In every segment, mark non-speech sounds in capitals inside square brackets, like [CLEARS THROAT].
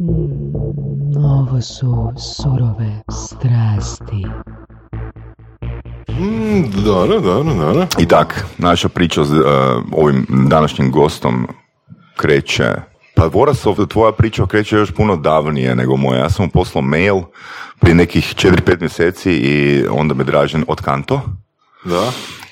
Mm, ovo su surove strasti. Mm, dobro, dobro, dobro. I tak, naša priča s uh, ovim današnjim gostom kreće pa Vorasov, tvoja priča kreće još puno davnije nego moja. Ja sam mu poslao mail prije nekih 4-5 mjeseci i onda me Dražen od kanto. Da.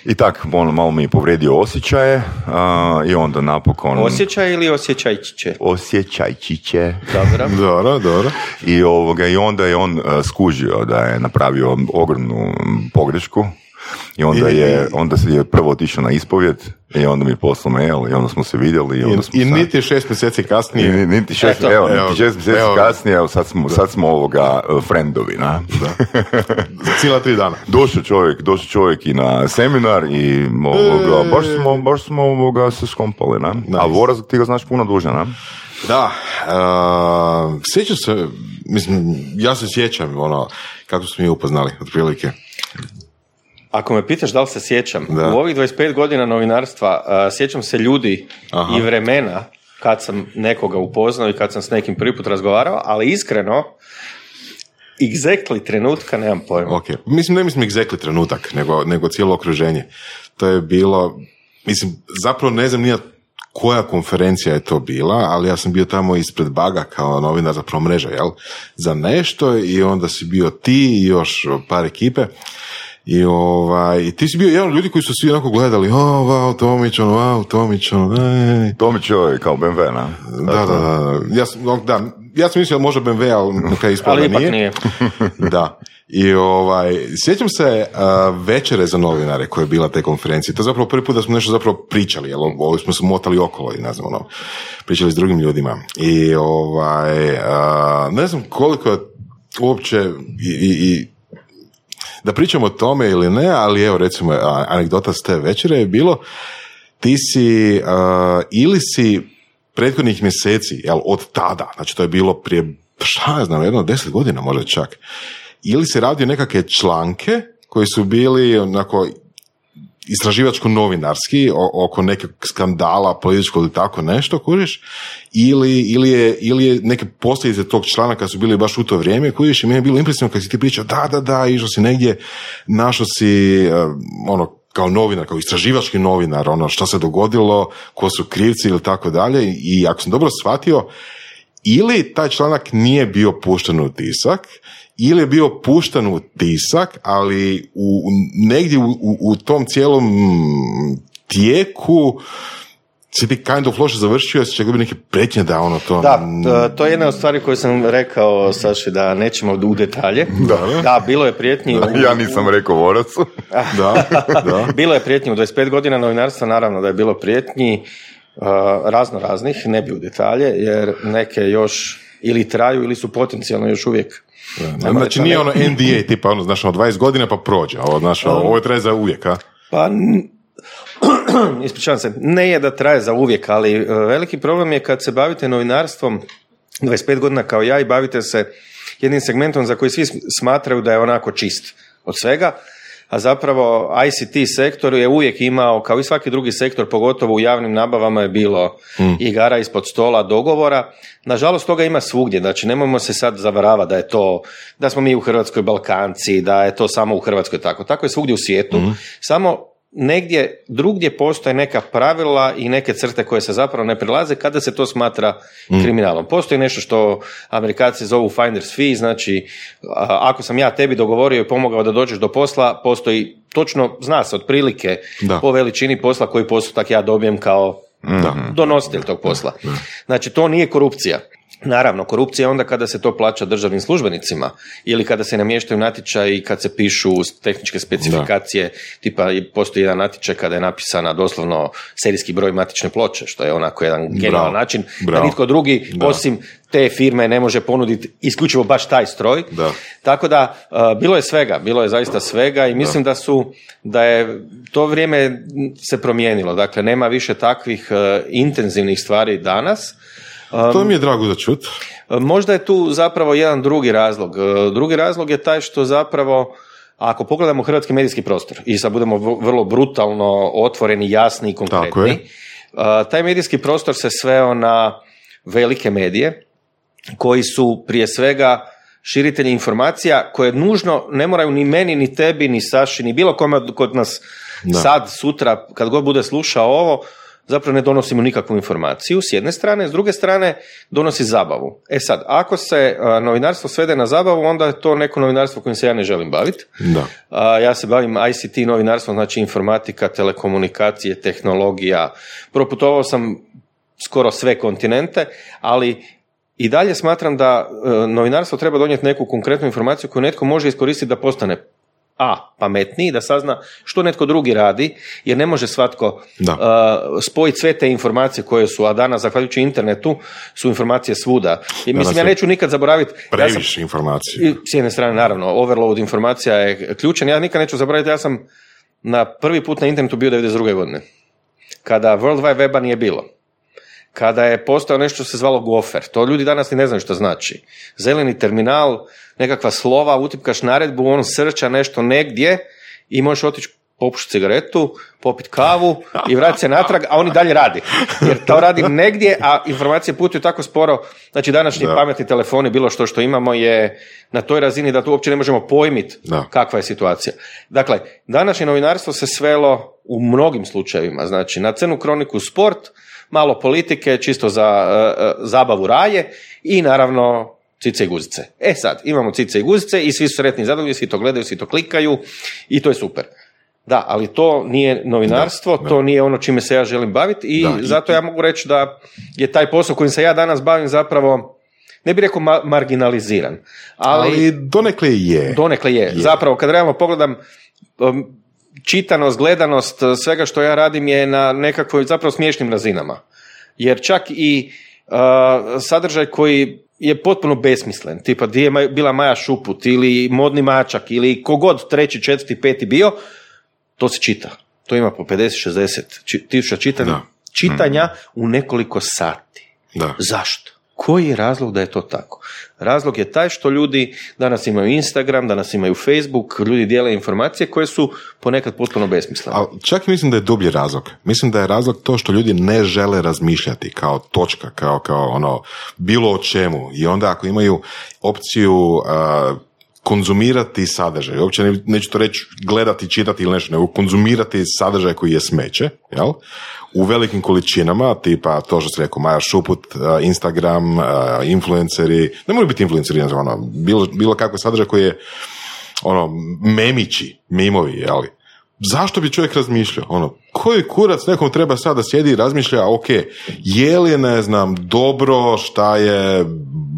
I tak, on malo mi je povrijedio osjećaje a, i onda napokon... Osjećaj ili osjećajčiće? Osjećajčiće. Dobro. [LAUGHS] Dobro, dobro. I, ovoga, I onda je on a, skužio da je napravio ogromnu pogrešku i onda I- je, onda se je prvo otišao na ispovjed i onda mi je poslao mail i onda smo se vidjeli i onda smo I, i sad- niti šest mjeseci i kasnije. ni- niti šest, Eto. evo, Evo, niti šest mjeseci evo. kasnije, evo sad smo, sad smo ovoga uh, friendovi, na? [LAUGHS] Cijela tri dana. Došao čovjek, došao čovjek i na seminar i ovoga, baš smo, baš smo ovoga se skompali, na? Nice. A Voraz, ti ga znaš puno duže, na? Da, uh, sjećam se, mislim, ja se sjećam, ono, kako smo mi upoznali, otprilike. Ako me pitaš da li se sjećam, Da. u ovih 25 godina novinarstva uh, sjećam se ljudi Aha. i vremena kad sam nekoga upoznao i kad sam s nekim prvi put razgovarao, ali iskreno, exactly trenutka nemam pojma. Ok, mislim, ne mislim egzekli trenutak, nego, nego cijelo okruženje. To je bilo, mislim, zapravo ne znam nija koja konferencija je to bila, ali ja sam bio tamo ispred Baga kao novinar za mreža, jel? Za nešto i onda si bio ti i još par ekipe. I ovaj, i ti si bio jedan od ljudi koji su svi onako gledali, o, wow, Tomić, ono, wow, Tomić, ono, ej. To mi čovjek kao BMW, na? Da, da, da, da. Ja sam, da, ja sam mislio da može BMW, ali na kraju ispalo Ali ipak nije. nije. [LAUGHS] da. I ovaj, sjećam se uh, večere za novinare koja je bila te konferencije. To je zapravo prvi put da smo nešto zapravo pričali, jer ovo smo se motali okolo i ne znam, ono, pričali s drugim ljudima. I ovaj, uh, ne znam koliko je uopće i, i, i da pričamo o tome ili ne, ali evo recimo anegdota s te večere je bilo ti si uh, ili si prethodnih mjeseci, jel, od tada, znači to je bilo prije, šta ja znam, jedno deset godina možda čak, ili si radio nekakve članke koji su bili onako istraživačko-novinarski o- oko nekog skandala političkog ili tako nešto, kužiš, ili, ili, je, ili je neke posljedice tog članaka su bili baš u to vrijeme, kužiš, i meni je bilo impresivno kad si ti pričao, da, da, da, išao si negdje, našao si, eh, ono, kao novinar, kao istraživački novinar, ono, što se dogodilo, ko su krivci ili tako dalje, i ako sam dobro shvatio, ili taj članak nije bio pušten u tisak, ili je bio pušten u tisak, ali u, negdje u, u, u tom cijelom tijeku si ti kind of loše završio, si čak dobio neke pretnje da ono to... Da, to- to je jedna od stvari koju sam rekao Saši da nećemo u detalje. [LAUGHS] Da. Da, bilo je prijetnji. u- Ja nisam rekao Voracu. [LAUGHS] Da, da. [LAUGHS] Bilo je prijetnji u 25 godina novinarstva, naravno da je bilo prijetnji uh, razno raznih, ne bi u detalje, jer neke još ili traju ili su potencijalno još uvijek. Ajmo Znači nije ono NDA [CLEARS THROAT] tipa ono, znaš, ono 20 godina pa prođe, ovo, znaš, ono, ovo je traje za uvijek, a? Pa, [CLEARS THROAT] ispričavam se, ne je da traje za uvijek, ali e, veliki problem je kad se bavite novinarstvom 25 godina kao ja i bavite se jednim segmentom za koji svi sm- smatraju da je onako čist od svega, a zapravo ICT sektor je uvijek imao, kao i svaki drugi sektor, pogotovo u javnim nabavama je bilo igara ispod stola, dogovora. Nažalost, toga ima svugdje, znači nemojmo se sad zavaravati da je to, da smo mi u Hrvatskoj Balkanci, da je to samo u Hrvatskoj tako. Tako je svugdje u svijetu, samo negdje drugdje postoje neka pravila i neke crte koje se zapravo ne prilaze kada se to smatra kriminalom. Postoji nešto što Amerikanci zovu finder's fee, znači ako sam ja tebi dogovorio i pomogao da dođeš do posla, postoji točno, zna se otprilike Da. po veličini posla koji postotak ja dobijem kao donositelj tog posla. Znači, to nije korupcija. Naravno, korupcija je onda kada se to plaća državnim službenicima ili kada se namještaju natječaji, kad se pišu tehničke specifikacije, tipa i postoji jedan natječaj kada je napisana doslovno serijski broj matične ploče, što je onako jedan genijalan način da bravo. nitko drugi Da. osim te firme ne može ponuditi isključivo baš taj stroj. Da. Tako da, uh, bilo je svega, bilo je zaista svega i mislim da su, da je to vrijeme se promijenilo. Dakle, nema više takvih uh, intenzivnih stvari danas. To mi je drago da čut. Možda je tu zapravo jedan drugi razlog. Uh, Drugi razlog je taj što zapravo ako pogledamo hrvatski medijski prostor i sad budemo vrlo brutalno otvoreni, jasni i konkretni, Tako je. uh, taj medijski prostor se sveo na velike medije, koji su prije svega širitelji informacija koje nužno ne moraju ni meni, ni tebi, ni Saši, ni bilo kome kod nas Da. sad, sutra, kad god bude slušao ovo, zapravo ne donosimo nikakvu informaciju s jedne strane, s druge strane donosi zabavu. E sad, ako se a, novinarstvo svede na zabavu, onda je to neko novinarstvo kojim se ja ne želim baviti. Ja se bavim ICT novinarstvom, znači informatika, telekomunikacije, tehnologija. Proputovao sam skoro sve kontinente, ali i dalje smatram da e, novinarstvo treba donijeti neku konkretnu informaciju koju netko može iskoristiti da postane a, pametniji, da sazna što netko drugi radi, jer ne može svatko Da. uh, spojiti sve te informacije koje su, a danas, zahvaljujući internetu, su informacije svuda. I mislim, Danas ja neću nikad zaboraviti... ja sam- Previše informacija. i s jedne strane, naravno, overload informacija je ključan. Ja nikad neću zaboraviti, ja sam na prvi put na internetu bio 92. godine. Kada World Wide Weba nije bilo. Kada je postao nešto što se zvalo Gofer. To ljudi danas ni ne znaju što znači. Zeleni terminal, nekakva slova, utipkaš naredbu, on srča nešto negdje i možeš otići popušiti cigaretu, popiti kavu i vratiti se natrag, a on i dalje radi. Jer to radi negdje, a informacije putuju tako sporo. Znači današnji Da. pametni telefoni, bilo što što imamo je na toj razini da tu uopće ne možemo pojmiti Da. kakva je situacija. Dakle, današnje novinarstvo se svelo u mnogim slučajevima, znači na crnu kroniku sport, malo politike, čisto za e, e, zabavu raje i naravno cice i guzice. E sad, imamo cice i guzice i svi su sretni i zadovoljni, svi to gledaju, svi to klikaju i to je super. Da, ali to nije novinarstvo, Da, da. to nije ono čime se ja želim baviti i Da, zato ja mogu reći da je taj posao kojim se ja danas bavim zapravo, ne bih rekao ma- marginaliziran, ali, Ali donekle je. donekle je. Zapravo, kad realno pogledam, um, čitanost, gledanost, uh, svega što ja radim je na nekakvoj zapravo smiješnim razinama. Jer čak i uh, sadržaj koji je potpuno besmislen, tipa di je bila Maja Šuput ili Modni mačak ili kogod treći, četvrti, peti bio, to se čita. To ima po 50-60 či- tisuća čitanja, čitanja u nekoliko sati. Da. Zašto? Koji je razlog da je to tako? Razlog je taj što ljudi danas imaju Instagram, danas imaju Facebook, ljudi dijele informacije koje su ponekad potpuno besmislene. Ali čak mislim da je dublji razlog. Mislim da je razlog to što ljudi ne žele razmišljati kao točka, kao, kao ono, bilo o čemu. I onda ako imaju opciju a, konzumirati sadržaj, uopće ne, neću to reći gledati, čitati ili nešto, nego konzumirati sadržaj koji je smeće, jel? U velikim količinama, tipa to što se rekao, Maja Šuput, a, Instagram, a, influenceri, ne moraju biti influenceri, ono, bilo, bilo kakve sadržaj koji je ono, memići, mimovi, jeli? Zašto bi čovjek razmišljao? Ono, koji kurac nekom treba sad da sjedi i razmišlja, ok, je li, ne znam, dobro šta je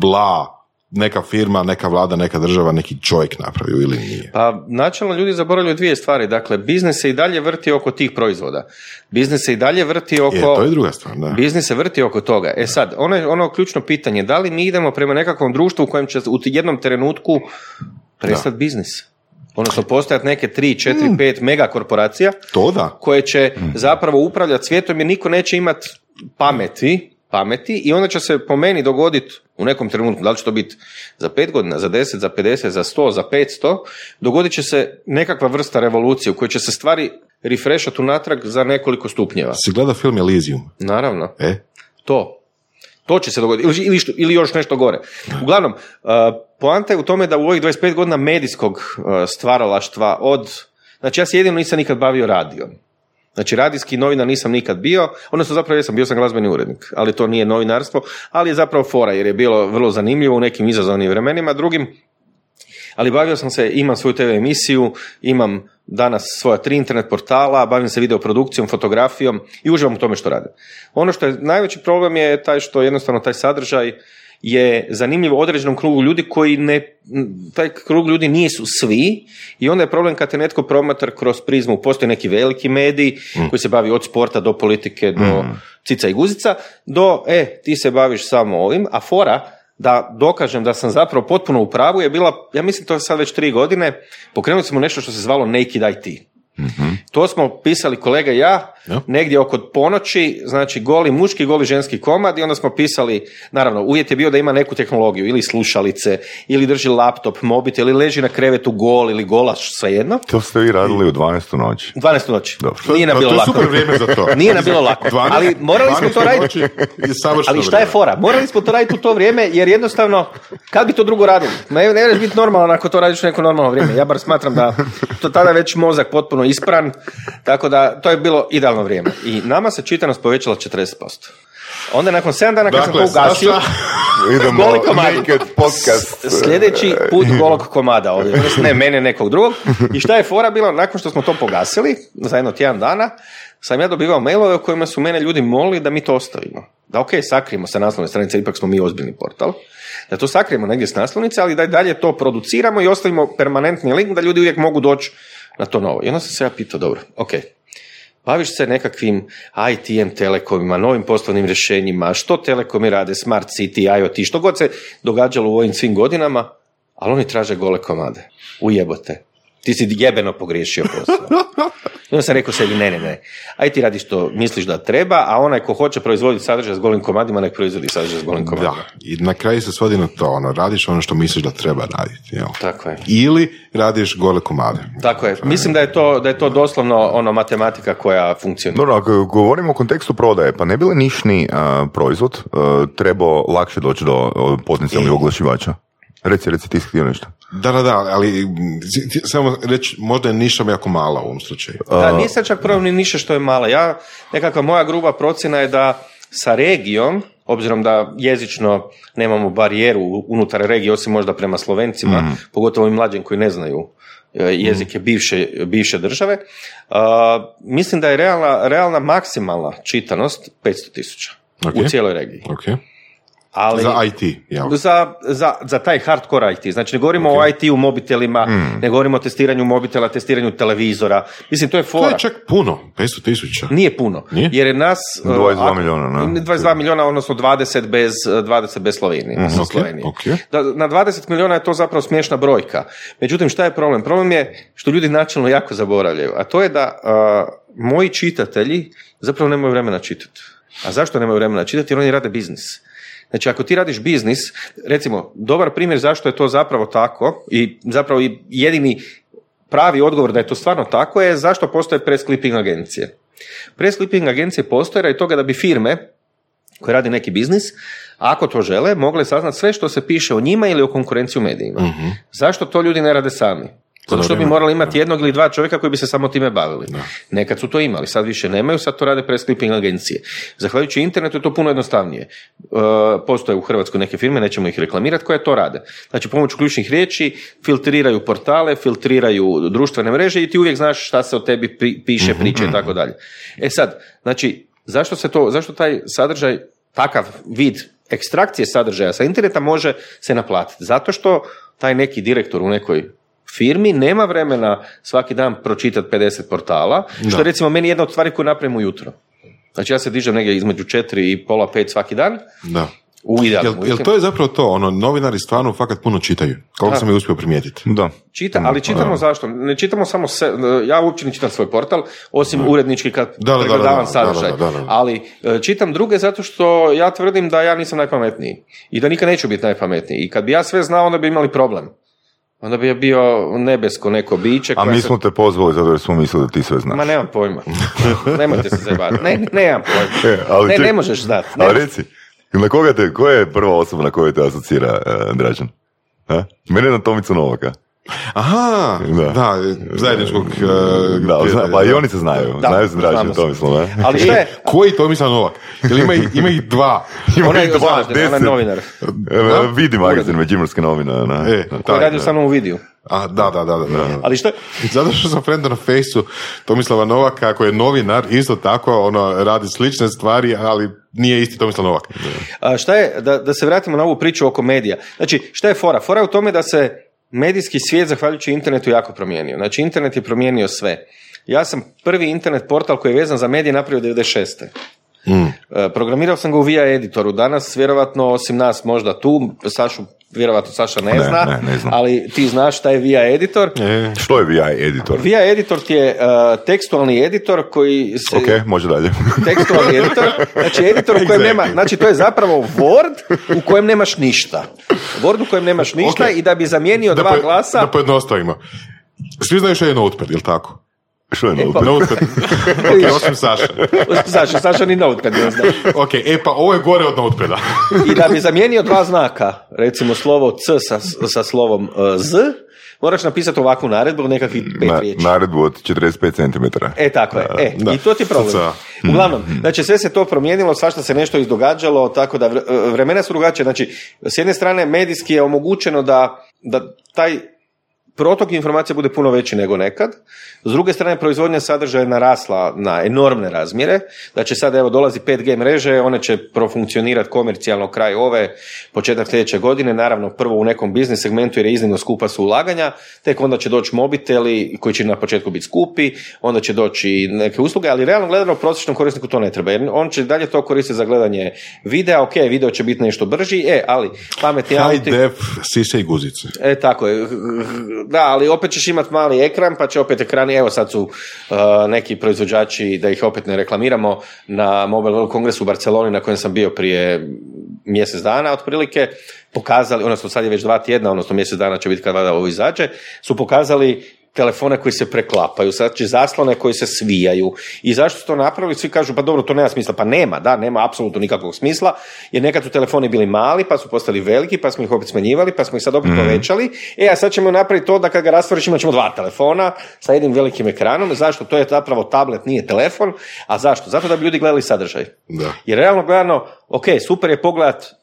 bla, neka firma, neka vlada, neka država, neki čovjek napravio ili nije? Pa načelno ljudi zaboravljaju dvije stvari. Dakle, biznis se i dalje vrti oko tih proizvoda. Biznis se i dalje vrti oko... Je, to je druga stvar, da. Biznis se vrti oko toga. E sad, ono, je- ono ključno pitanje, da li mi idemo prema nekakvom društvu u kojem će u jednom trenutku prestati biznis? Odnosno, postojati neke 3, 4, 5 mega korporacija To da. koje će zapravo upravljati svijetom jer niko neće imati pameti, pameti i onda će se po meni dogoditi u nekom trenutku, da li će to biti za 5 godina, za 10, za 50, za 100, za 500, dogodit će se nekakva vrsta revolucije u kojoj će se stvari refreshati unatrag za nekoliko stupnjeva. Si gleda film Elysium, Naravno. e? To. To će se dogoditi. Ili, ili, što- ili još nešto gore. Uglavnom, uh, poanta je u tome da u ovih 25 godina medijskog uh, stvaralaštva od... Znači, ja se jedino nisam nikad bavio radijom. Znači, radijski novinar nisam nikad bio, odnosno zapravo jesam, bio sam glazbeni urednik, ali to nije novinarstvo, ali je zapravo fora, jer je bilo vrlo zanimljivo u nekim izazovnim vremenima, drugim ali bavio sam se, imam svoju TV emisiju, imam danas svoja tri internet portala, bavim se videoprodukcijom, fotografijom i uživam u tome što radim. Ono što je najveći problem je taj što jednostavno taj sadržaj je zanimljiv određenom krugu ljudi koji ne, taj krug ljudi nisu svi i onda je problem kad te netko promatra kroz prizmu, postoji neki veliki medij koji se bavi od sporta do politike, do cica i guzica, do, e, ti se baviš samo ovim, a fora da dokažem da sam zapravo potpuno u pravu je bila, ja mislim to je sad već tri godine, pokrenuli smo nešto što se zvalo Naked IT. To smo pisali kolega i ja, Ja. negdje oko ponoći, znači goli muški, goli ženski komad i onda smo pisali, naravno, uvjet je bio da ima neku tehnologiju, ili slušalice, ili drži laptop, mobitel, ili leži na krevetu gol ili golaš, svejedno. To ste vi radili u 12. noći. 12 noći. Dobro. Nije nam Pa bilo to je lako. super vrijeme za to. Nije nam bilo lako. 12 Ali morali smo to 12 raditi. Ali šta je fora? Morali smo to raditi u to vrijeme jer jednostavno, kad bi to drugo radili? Ne, ne biti normalan ako to radiš u neko normalno vrijeme. Ja bar smatram da to tada već mozak potpuno ispran, tako da to je bilo idealno vrijeme. I nama se čitanost povećala 40%. Onda nakon 7 dana kad sam to Dakle, ugasio, [LAUGHS] Idemo Goli. Naked podcast. sljedeći put golog komada ovdje. Ne mene, nekog drugog. I šta je fora bila, nakon što smo to pogasili, za jedno tjedan dana, sam ja dobivao mailove u kojima su mene ljudi molili da mi to ostavimo. Da ok, sakrijemo sa naslovne stranice, ipak smo mi ozbiljni portal. Da to sakrijemo negdje s naslovnice, ali da i dalje to produciramo i ostavimo permanentni link da ljudi uvijek mogu doći na to novo. I onda sam se ja pitao, dobro, ok, baviš se nekakvim ITM telekomima, novim poslovnim rješenjima, što telekomi rade, smart city, IoT, što god se događalo u ovim svim godinama, ali oni traže gole komade. Ujebote. Ti si jebeno pogriješio posao. [LAUGHS] I onda sam rekao sebi, ne, ne, ne. Aj ti radiš što misliš da treba, a onaj ko hoće proizvoditi sadržaj s golim komadima, nek proizvodi sadržaj s golim komadima. Da, i na kraju se svodi na to, ono, radiš ono što misliš da treba raditi, jel? Tako je. Ili radiš gole komade. Tako je. Mislim da je to, da je to doslovno ono matematika koja funkcionira. Dobro, ako govorimo o kontekstu prodaje, pa ne bi li nišni a, proizvod a, trebao lakše doći do a, potencijalnih oglašivača? Reci, reci, ti htio nešto. Da, da, da, ali m, ti- ti- samo reći, možda je niša jako mala u ovom slučaju. Da, nisam čak problem ni niše što je mala. Ja, nekakva moja gruba procjena je da sa regijom, obzirom da jezično nemamo barijeru unutar regije, osim možda prema Slovencima, pogotovo i mlađim koji ne znaju e, jezike bivše, bivše države, a, mislim da je realna, realna maksimalna čitanost 500 tisuća Ok. u cijeloj regiji. Ok. Ali, Za IT, jel? za, za, za taj hardcore IT. Znači ne govorimo o IT u mobitelima, ne govorimo o testiranju mobitela, testiranju televizora. Mislim, to je To fora. je čak puno, 500 tisuća. Nije puno. Nije? Jer je nas... 22 uh, ako- milijuna, ne? 22 milijuna, odnosno 20 bez, uh, 20 bez Slovenije. sa ok, Slovenije. ok. Da, na 20 milijuna je to zapravo smiješna brojka. Međutim, šta je problem? Problem je što ljudi načelno jako zaboravljaju. A to je da uh, moji čitatelji zapravo nemaju vremena čitati. A zašto nemaju vremena čitati? Jer oni rade biznis. Znači, ako ti radiš biznis, recimo, dobar primjer zašto je to zapravo tako i zapravo i jedini pravi odgovor da je to stvarno tako je zašto postoje press clipping agencije. Press clipping agencije postoje radi toga da bi firme koje radi neki biznis, ako to žele, mogle saznati sve što se piše o njima ili o konkurenciji u medijima. Zašto to ljudi ne rade sami? Zato što bi morali imati jednog ili dva čovjeka koji bi se samo time bavili. Nekad su to imali, sad više nemaju, sad to rade press clipping agencije. Zahvaljujući internetu je to puno jednostavnije. E, postoje u Hrvatskoj neke firme, nećemo ih reklamirati, koje to rade. Znači, pomoću ključnih riječi filtriraju portale, filtriraju društvene mreže i ti uvijek znaš šta se o tebi piše, priča i tako dalje. E sad, znači, zašto se to, zašto taj sadržaj, takav vid ekstrakcije sadržaja sa interneta može se naplatiti? Zato što taj neki direktor u nekoj firmi nema vremena svaki dan pročitati 50 portala, što je recimo meni jedna od stvari koju napravim ujutro. Znači ja se dižem negdje između 4 i pola 5 svaki dan, Da. u idealnom Jel, jel to je zapravo to, ono, novinari stvarno fakat puno čitaju, koliko Da. sam je uspio primijetiti. Da. Čita, ali čitamo zašto? Ne čitamo samo se, ja uopće ne čitam svoj portal, osim urednički kad Da, da, da, pregledavam da, da, sadržaj. da, da, da. Ali čitam druge zato što ja tvrdim da ja nisam najpametniji i da nikad neću biti najpametniji. I kad bi ja sve znao, onda bi imali problem. Onda bi ja bio nebesko neko biće. A mi se- smo te pozvali zato jer smo mislili da ti sve znaš. Ma nemam pojma. [LAUGHS] Nemojte se zajebati. Ne, nemam pojma. E, ali ne, ček- ne možeš znati. Ne Ali reci, na koga te, koja je prva osoba na koju te asocira uh, Dražan? A? Mene na Tomicu Novaka. Aha, Da. da, zajedničkog... uh, Da, prijatelja, zna, pa i da. oni se znaju. Da, znaju se znamo i. Tomislav, ne? Ali šta je? Koji Tomislav Novak? Jel ima, ima ih dva? Ima ih dva, znaš, deset. novinar E, Vidi magazin Međimurske novine. Ne? E, koji taj, radi da. sa mnom u vidiju. A, da, da, da, da, da. Ali šta, Zato što sam frenda na fejsu Tomislava Novaka, ako je novinar, isto tako, ono, radi slične stvari, ali nije isti Tomislav Novak. A šta je, da, da se vratimo na ovu priču oko medija. Znači, šta je fora? Fora je u tome da se medijski svijet, zahvaljujući internetu, jako promijenio. Znači, internet je promijenio sve. Ja sam prvi internet portal koji je vezan za medije napravio 96. E, Programirao sam ga u VIA editoru. Danas, vjerovatno, osim nas možda tu, Sašu vjerojatno Saša ne, Ne, zna, ne, ne znam. ali ti znaš šta je VIA editor. E, Što je VI editor? VIA editor ti je uh, tekstualni editor koji se... Ok, može dalje. [LAUGHS] Tekstualni editor, znači editor u kojem Exactly. nema, znači to je zapravo Word u kojem nemaš ništa. Word u kojem nemaš ništa Ok. i da bi zamijenio da, dva po- glasa, da pojednostavimo. Svi znaju što je Notepad, jel tako? Što je pa- notepad? Notepad. [LAUGHS] ok, osim Saša. Saša, Saša ni notepad ne zna. [LAUGHS] Ok, e pa ovo je gore od Notepada. I da bi zamijenio dva znaka, recimo slovo C sa, sa slovom uh, Z, moraš napisati ovakvu naredbu, nekakvih pet Na, riječi. naredbu od 45 cm. E, tako je. E, Da. i to ti je problem. Uglavnom, znači sve se to promijenilo, svašta se nešto izdogađalo, tako da vre- vremena su drugačije. Znači, s jedne strane medijski je omogućeno da, da taj protok informacija bude puno veći nego nekad. S druge strane, proizvodnja sadržaja je narasla na enormne razmjere. Znači, sad evo dolazi 5G mreže, one će profunkcionirati komercijalno kraj ove, početak sljedeće godine. Naravno, prvo u nekom biznis segmentu jer je iznimno skupa su ulaganja, tek onda će doći mobiteli koji će na početku biti skupi, onda će doći neke usluge, ali realno gledano prosječnom korisniku to ne treba, jer on će dalje to koristiti za gledanje videa, ok, video će biti nešto brži, e, ali pametni High auti... def, sise i guzice. E, tako je. Da, ali opet ćeš imati mali ekran, pa će opet ekrani, evo sad su uh, neki proizvođači, da ih opet ne reklamiramo, na Mobile World Kongresu u Barceloni, na kojem sam bio prije mjesec dana, otprilike, pokazali, odnosno sad je već dva tjedna, odnosno mjesec dana će biti kad vada ovo izađe, su pokazali telefone koji se preklapaju, znači zaslone koji se svijaju. I zašto su to napravili? Svi kažu, pa dobro, to nema smisla. Pa nema, da, nema apsolutno nikakvog smisla, jer nekad su telefoni bili mali, pa su postali veliki, pa smo ih opet smanjivali, pa smo ih sad opet povećali. E, a sad ćemo napraviti to da kad ga rastvoriš imat ćemo dva telefona sa jednim velikim ekranom. Zašto? To je zapravo tablet, nije telefon. A zašto? Zato da bi ljudi gledali sadržaj. Da. Jer realno gledano, ok, super je pogledat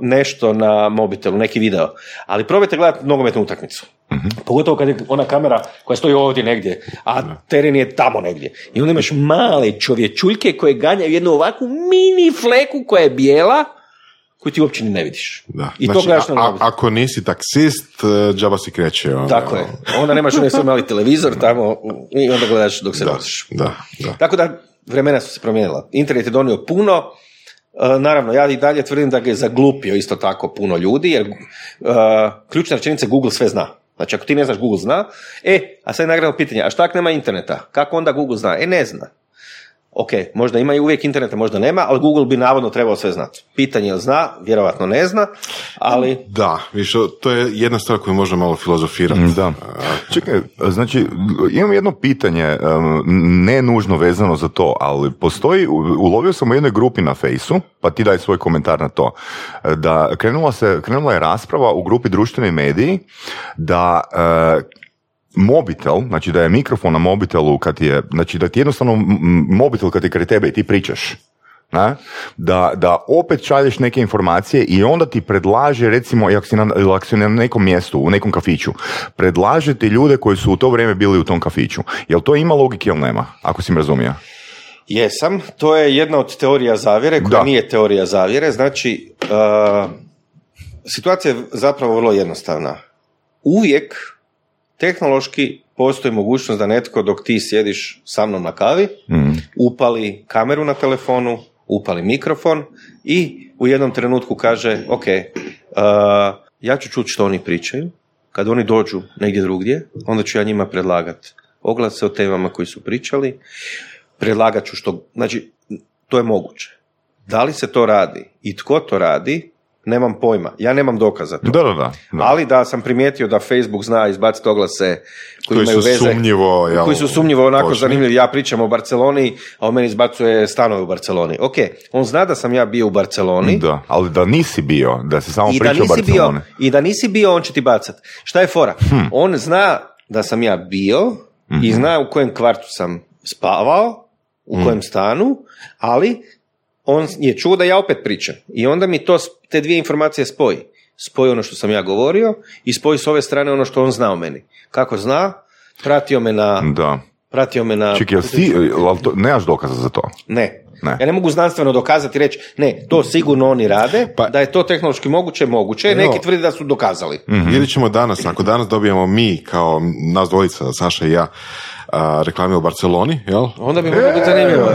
nešto na mobitelu, neki video, ali probajte gledati nogometnu utakmicu. Pogotovo kad je ona kamera koja stoji ovdje negdje, a teren je tamo negdje. I onda imaš male čovječuljke koje ganjaju jednu ovakvu mini fleku koja je bijela, koju ti uopće ni ne vidiš. Da. I to Znači, gledaš na a- ako nisi taksist, e, džaba si kreće. ono. Tako je. Onda nemaš onaj svoj mali televizor tamo i onda gledaš dok se Da, da, da. Tako da vremena su se promijenila. Internet je donio puno, E, naravno, ja i dalje tvrdim da ga je zaglupio isto tako puno ljudi, jer e, ključna rečenica Google sve zna. Znači, ako ti ne znaš, Google zna. E, a sad je nagradno pitanje, a šta ako nema interneta? Kako onda Google zna? E, ne zna. Ok, možda ima i uvijek interneta, možda nema, ali Google bi navodno trebao sve znati. Pitanje je zna, vjerojatno ne zna, ali Da, viš, to je jedna stvar koju možemo malo filozofirati. Da. Čekaj, znači, imam jedno pitanje, ne nužno vezano za to, ali postoji, ulovio sam u jednoj grupi na fejsu, pa ti daj svoj komentar na to, da krenula, se, krenula je rasprava u grupi društveni mediji da e, mobitel, znači da je mikrofon na mobitelu kad je, znači da ti jednostavno mobitel kad je kraj tebe i ti pričaš, ne? Da, da opet šalješ neke informacije i onda ti predlaže, recimo, ako si na, ako si na nekom mjestu, u nekom kafiću, predlaže ti ljude koji su u to vrijeme bili u tom kafiću. Jel to ima logike ili nema, ako si me razumio? Jesam, to je jedna od teorija zavjere koja Da. nije teorija zavjere. Znači, uh, situacija je zapravo vrlo jednostavna. Uvijek tehnološki postoji mogućnost da netko dok ti sjediš sa mnom na kavi, upali kameru na telefonu, upali mikrofon i u jednom trenutku kaže, ok, uh, ja ću čuti što oni pričaju, kad oni dođu negdje drugdje, onda ću ja njima predlagati oglase o temama koji su pričali, predlagat ću što, znači, to je moguće. Da li se to radi i tko to radi, nemam pojma. Ja nemam dokaza. to. Da, da, da. da. Ali da sam primijetio da Facebook zna izbaciti oglase koji, Koji imaju su veze. sumnjivo, jel, koji su sumnjivo onako točni. zanimljivi. Ja pričam o Barceloni, a on meni izbacuje stanove u Barceloni. Ok, on zna da sam ja bio u Barceloni. Da, ali da nisi bio, da si samo pričao nisi bio, Barcelone. i da nisi bio, on će ti bacat. Šta je fora? On zna da sam ja bio i zna u kojem kvartu sam spavao, u kojem stanu, ali on je čuo da ja opet pričam. I onda mi to, te dvije informacije spoji. Spoji ono što sam ja govorio i spoji s ove strane ono što on zna o meni. Kako zna? Pratio me na... Da. Pratio me na... Čekaj, ti, ali to, nemaš dokaza za to? Ne. Ne. Ja ne mogu znanstveno dokazati i reći, ne, to sigurno oni rade, Pa- da je to tehnološki moguće, moguće, Evo. neki tvrdi da su dokazali. Vidjet ćemo danas, ako danas dobijemo mi, kao nas dvojica, Saša i ja, a, reklame u Barceloni, jel? Onda bi moglo biti zanimljivo.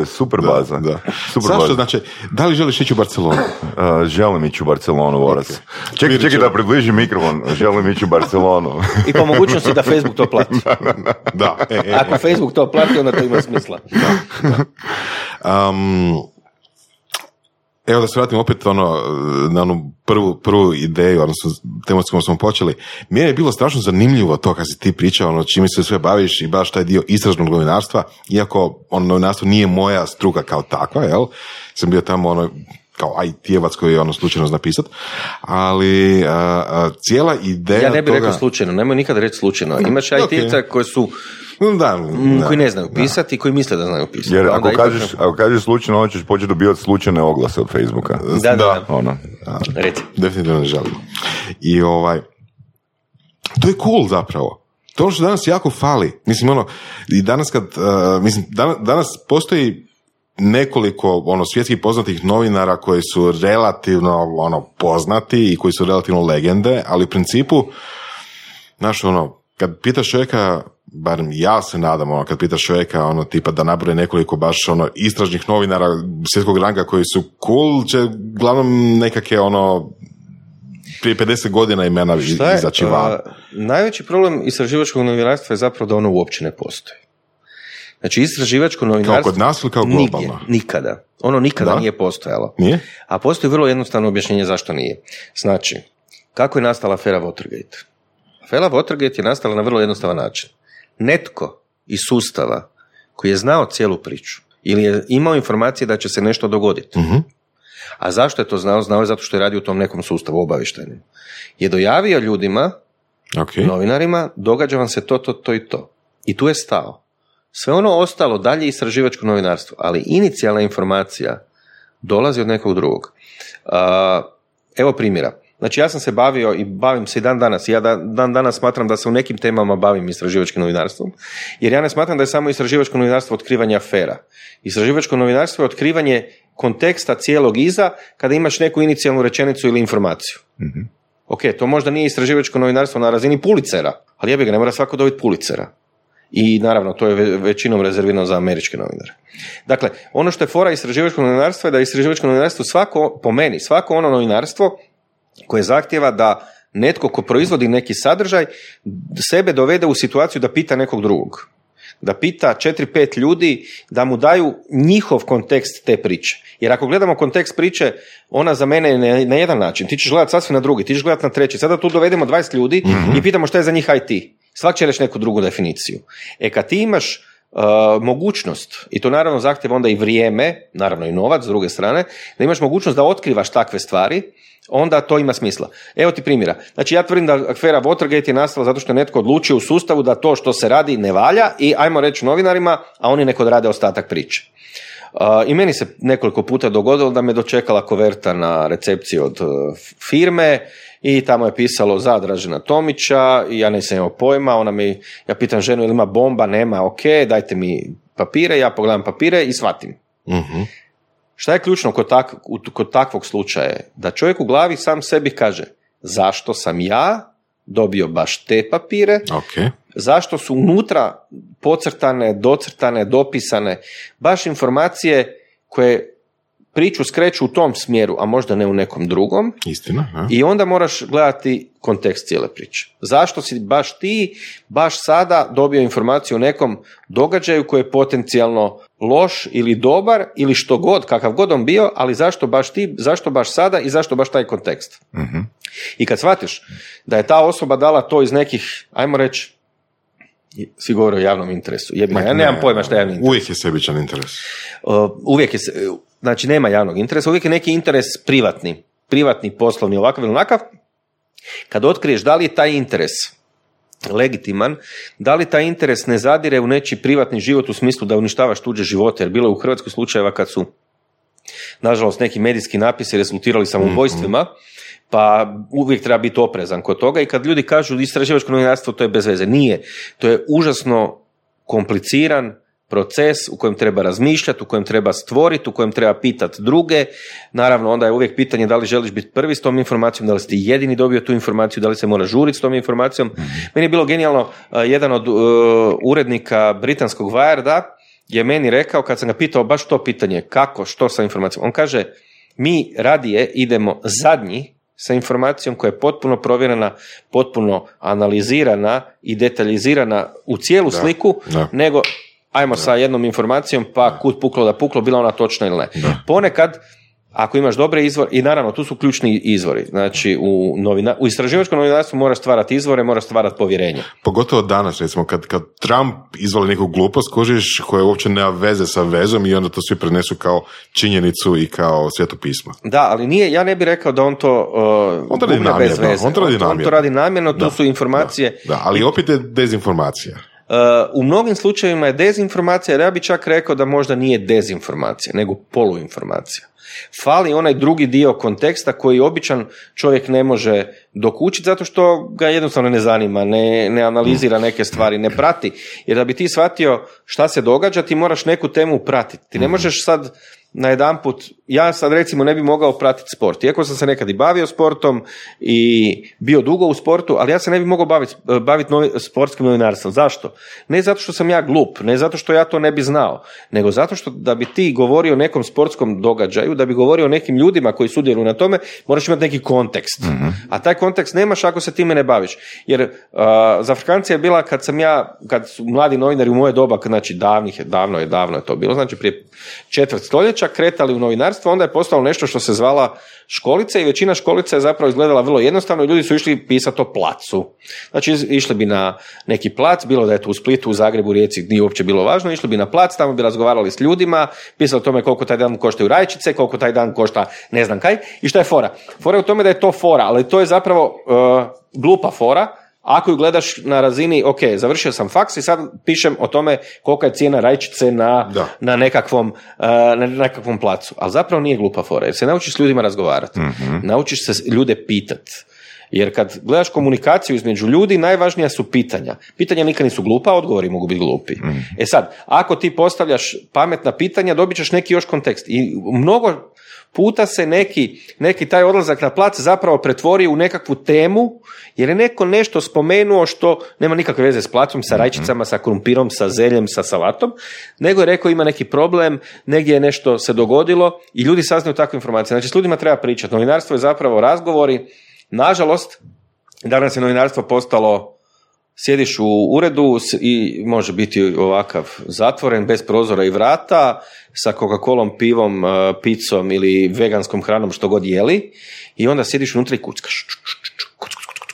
E, E, je, super baza. Da. Super Zašto? baza. Znači, da li želiš ići u Barcelonu? Uh, želim ići u Barcelonu, Voras. Čekaj, Vidjet čekaj ćemo. da približim mikrofon. Želim ići u Barcelonu. [LAUGHS] I po mogućnosti da Facebook to plati. [LAUGHS] Da, e, e, Ako Facebook to plati, onda to ima smisla. [LAUGHS] Um, evo da se vratim opet ono, na onu prvu, prvu ideju, odnosno temu s kojom smo počeli. Meni je bilo strašno zanimljivo to kad si ti pričao, ono, čime se sve baviš i baš taj dio istražnog novinarstva, iako ono novinarstvo nije moja struka kao takva, jel? Sam bio tamo ono, kao IT-evac koji je ono slučajno napisat, ali a, a, cijela ideja Ja ne bih toga... rekao slučajno, nemoj nikad reći slučajno. Imaš. IT-ca koji su, Da, m, da. koji ne znaju pisati i koji misle da znaju pisati. Jer Pa ako onda ipak kažeš, ako kažeš slučajno, onda ćeš početi dobivati slučajne oglase od Facebooka. Da, da, da. Ono. Reci. definitivno ne želim. I ovaj, to je cool zapravo. To je ono što danas jako fali. Mislim, ono, i danas kad, uh, mislim, danas, danas postoji nekoliko ono svjetskih poznatih novinara koji su relativno ono poznati i koji su relativno legende, ali u principu znaš ono, kad pitaš čovjeka, barem ja se nadam, ono, kad pitaš čovjeka, ono, tipa da nabroje nekoliko baš, ono, istražnih novinara svjetskog ranga koji su cool, će glavnom nekakve, ono, prije 50 godina imena izaći van. Najveći problem istraživačkog novinarstva je zapravo da ono uopće ne postoji. Znači, istraživačko novinarstvo... kod nas ili kao Nigdje, globalno? nikada. Ono nikada Da? nije postojalo. Nije? A postoji vrlo jednostavno objašnjenje zašto nije. Znači, kako je nastala afera Watergate? Afera Watergate je nastala na vrlo jednostavan način. Netko iz sustava koji je znao cijelu priču ili je imao informacije da će se nešto dogoditi. Mhm. A zašto je to znao? Znao je zato što je radio u tom nekom sustavu obavještajnom. Je dojavio ljudima, Ok. novinarima, događa vam se to, to, to i to. I tu je stao. Sve ono ostalo dalje je istraživačko novinarstvo, ali inicijalna informacija dolazi od nekog drugog. Evo primjera. Znači ja sam se bavio i bavim se i dan danas. Ja da- dan danas smatram da se u nekim temama bavim istraživačkim novinarstvom, jer ja ne smatram da je samo istraživačko novinarstvo otkrivanje afera. Istraživačko novinarstvo je otkrivanje konteksta cijelog iza kada imaš neku inicijalnu rečenicu ili informaciju. Ok, to možda nije istraživačko novinarstvo na razini pulicera, ali ja bi ga ne mora svako dobiti pulicera. I naravno, to je ve- većinom rezervirano za američke novinare. Dakle, ono što je fora istraživačkog novinarstva je da istraživačko novinarstvo svako, po meni, svako ono novinarstvo koje zahtjeva da netko ko proizvodi neki sadržaj sebe dovede u situaciju da pita nekog drugog. Da pita četiri, pet ljudi da mu daju njihov kontekst te priče. Jer ako gledamo kontekst priče, ona za mene je na, jedan način. Ti ćeš gledati sasvim na drugi, ti ćeš gledati na treći. Sada tu dovedemo 20 ljudi i pitamo šta je za njih IT. Svak će reći neku drugu definiciju. E kad ti imaš uh, mogućnost, i to naravno zahtjeva onda i vrijeme, naravno i novac s druge strane, da imaš mogućnost da otkrivaš takve stvari, onda to ima smisla. Evo ti primjera. Znači ja tvrdim da afera Watergate je nastala zato što je netko odlučio u sustavu da to što se radi ne valja i ajmo reći novinarima, a oni neko rade ostatak priče. Uh, I meni se nekoliko puta dogodilo da me dočekala koverta na recepciji od uh, firme i tamo je pisalo za Dražena Tomića i ja nisam imao pojma, ona mi, ja pitam ženu ili ima bomba, nema, ok, dajte mi papire, ja pogledam papire i shvatim. Mhm. Šta je ključno kod, tak, kod takvog slučaja? Da čovjek u glavi sam sebi kaže zašto sam ja dobio baš te papire, Ok. zašto su unutra pocrtane, docrtane, dopisane baš informacije koje priču skreću u tom smjeru, a možda ne u nekom drugom, Istina, a? i onda moraš gledati kontekst cijele priče. Zašto si baš ti, baš sada dobio informaciju o nekom događaju koji je potencijalno loš ili dobar ili što god, kakav god on bio, ali zašto baš ti, zašto baš sada i zašto baš taj kontekst. I kad shvatiš da je ta osoba dala to iz nekih, ajmo reći, svi govore o javnom interesu. Jebi ga, ja nemam pojma šta je javni interes. Uvijek je sebičan interes. Uh, uvijek je, se- znači nema javnog interesa, uvijek je neki interes privatni, privatni, poslovni, ovakav ili onakav. Kad otkriješ da li je taj interes legitiman, da li taj interes ne zadire u nečiji privatni život u smislu da uništavaš tuđe živote, jer bilo je u Hrvatskoj slučajeva kad su nažalost neki medijski napisi rezultirali samoubojstvima, pa uvijek treba biti oprezan kod toga i kad ljudi kažu istraživačko novinarstvo to je bez veze. Nije. To je užasno kompliciran proces u kojem treba razmišljati, u kojem treba stvoriti, u kojem treba pitati druge. Naravno, onda je uvijek pitanje da li želiš biti prvi s tom informacijom, da li si jedini dobio tu informaciju, da li se mora žuriti s tom informacijom. Meni je bilo genijalno, uh, jedan od uh, urednika britanskog Wired-a je meni rekao, kad sam ga pitao baš to pitanje, kako, što sa informacijom, on kaže, mi radije idemo zadnji sa informacijom koja je potpuno provjerena, potpuno analizirana i detaljizirana u cijelu sliku, da. nego ajmo sa jednom informacijom pa kut puklo da puklo, bila ona točna ili ne. Ponekad ako imaš dobre izvore, i naravno tu su ključni izvori, znači u, novina, u istraživačkom novinarstvu moraš stvarati izvore, moraš stvarati povjerenje. Pogotovo danas, recimo, kad, kad Trump izvali neku glupost, kužiš, koja uopće nema veze sa vezom i onda to svi prenesu kao činjenicu i kao sveto pismo. Da, ali nije, ja ne bih rekao da on to uh, On to radi bez namjerno, veze. on to radi on, to namjerno. radi namjerno, tu Da, su informacije. Da, ali opet je dezinformacija. Uh, u mnogim slučajevima je dezinformacija, jer ja bi čak rekao da možda nije dezinformacija, nego poluinformacija. Fali onaj drugi dio konteksta koji običan čovjek ne može dokučiti zato što ga jednostavno ne zanima, ne, ne analizira neke stvari, ne prati. Jer da bi ti shvatio šta se događa, ti moraš neku temu pratiti. Ti ne možeš sad na jedan put, ja sad recimo ne bi mogao pratiti sport. Iako sam se nekad i bavio sportom i bio dugo u sportu, ali ja se ne bi mogao baviti bavit novi, sportskim novinarstvom. Zašto? Ne zato što sam ja glup, ne zato što ja to ne bi znao, nego zato što da bi ti govorio o nekom sportskom događaju, da bi govorio o nekim ljudima koji sudjeluju na tome, moraš imati neki kontekst. A taj kontekst nemaš ako se time ne baviš. Jer uh, za Afrikancija je bila kad sam ja, kad su mladi novinari u moje doba, znači davnih je, davno je, davno je to bilo, znači prije četvrt stoljeća, kretali u novinarstvo, onda je postalo nešto što se zvala školica i većina školica je zapravo izgledala vrlo jednostavno i ljudi su išli pisati o placu. Znači išli bi na neki plac, bilo da je to u Splitu, u Zagrebu, Rijeci, nije uopće bilo važno, išli bi na plac, tamo bi razgovarali s ljudima, pisali o tome koliko taj dan koštaju rajčice, koliko taj dan košta ne znam kaj i šta je fora. Fora je u tome da je to fora, ali to je zapravo uh, glupa fora, ako ju gledaš na razini, ok, završio sam faks i sad pišem o tome kolika je cijena rajčice na, na, nekakvom, uh, na nekakvom placu. Ali zapravo nije glupa fora, jer se naučiš s ljudima razgovarati. Naučiš se ljude pitat. Jer kad gledaš komunikaciju između ljudi, najvažnija su pitanja. Pitanja nikad nisu glupa, odgovori mogu biti glupi. E sad, ako ti postavljaš pametna pitanja, dobit ćeš neki još kontekst. I mnogo puta se neki, neki taj odlazak na plac zapravo pretvori u nekakvu temu, jer je neko nešto spomenuo što nema nikakve veze s placom, sa rajčicama, sa krumpirom, sa zeljem, sa salatom, nego je rekao ima neki problem, negdje je nešto se dogodilo i ljudi saznaju takve informacije. Znači, s ljudima treba pričati. Novinarstvo je zapravo razgovori. Nažalost, danas je novinarstvo postalo sjediš u uredu i može biti ovakav zatvoren, bez prozora i vrata, sa Coca-Colom, pivom, e, picom ili veganskom hranom što god jeli i onda sjediš unutra i kuckaš. Kuc, kuc, kuc, kuc, kuc.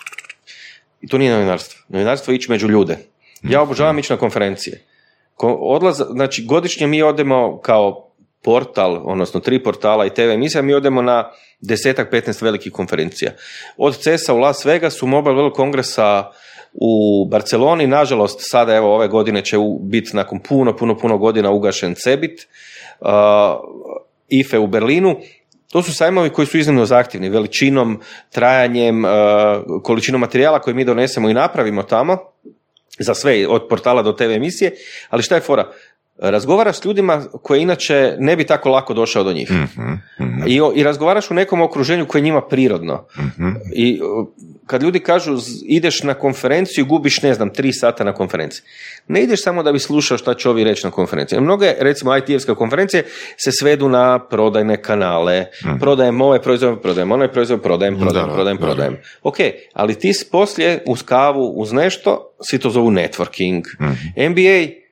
I to nije novinarstvo. Novinarstvo ići među ljude. Ja obožavam ići na konferencije. Ko, odlaz, znači godišnje mi odemo kao portal, odnosno tri portala i TV emisija, mi odemo na desetak, 15 velikih konferencija. Od CES-a u Las Vegasu, Mobile World Kongresa u Barceloni, nažalost sada evo ove godine će biti nakon puno, puno, puno godina ugašen Cebit, uh, IFE u Berlinu, to su sajmovi koji su iznimno zahtjevni, veličinom, trajanjem, uh, količinom materijala koji mi donesemo i napravimo tamo, za sve, od portala do TV emisije, ali šta je fora? Razgovaraš s ljudima koje inače ne bi tako lako došao do njih. I, o- I razgovaraš u nekom okruženju koje je njima prirodno. I o, kad ljudi kažu ideš na konferenciju i gubiš, ne znam, tri sata na konferenciji. Ne ideš samo da bi slušao šta će ovi reći na konferenciji. Mnoge, recimo, IT-evske konferencije se svedu na prodajne kanale. Prodajem ovaj proizvod, prodajem onaj proizvod, prodajem, prodajem, da, prodajem, da. prodajem. Ok, ali ti poslije uz kavu, uz nešto, svi to zovu networking. MBA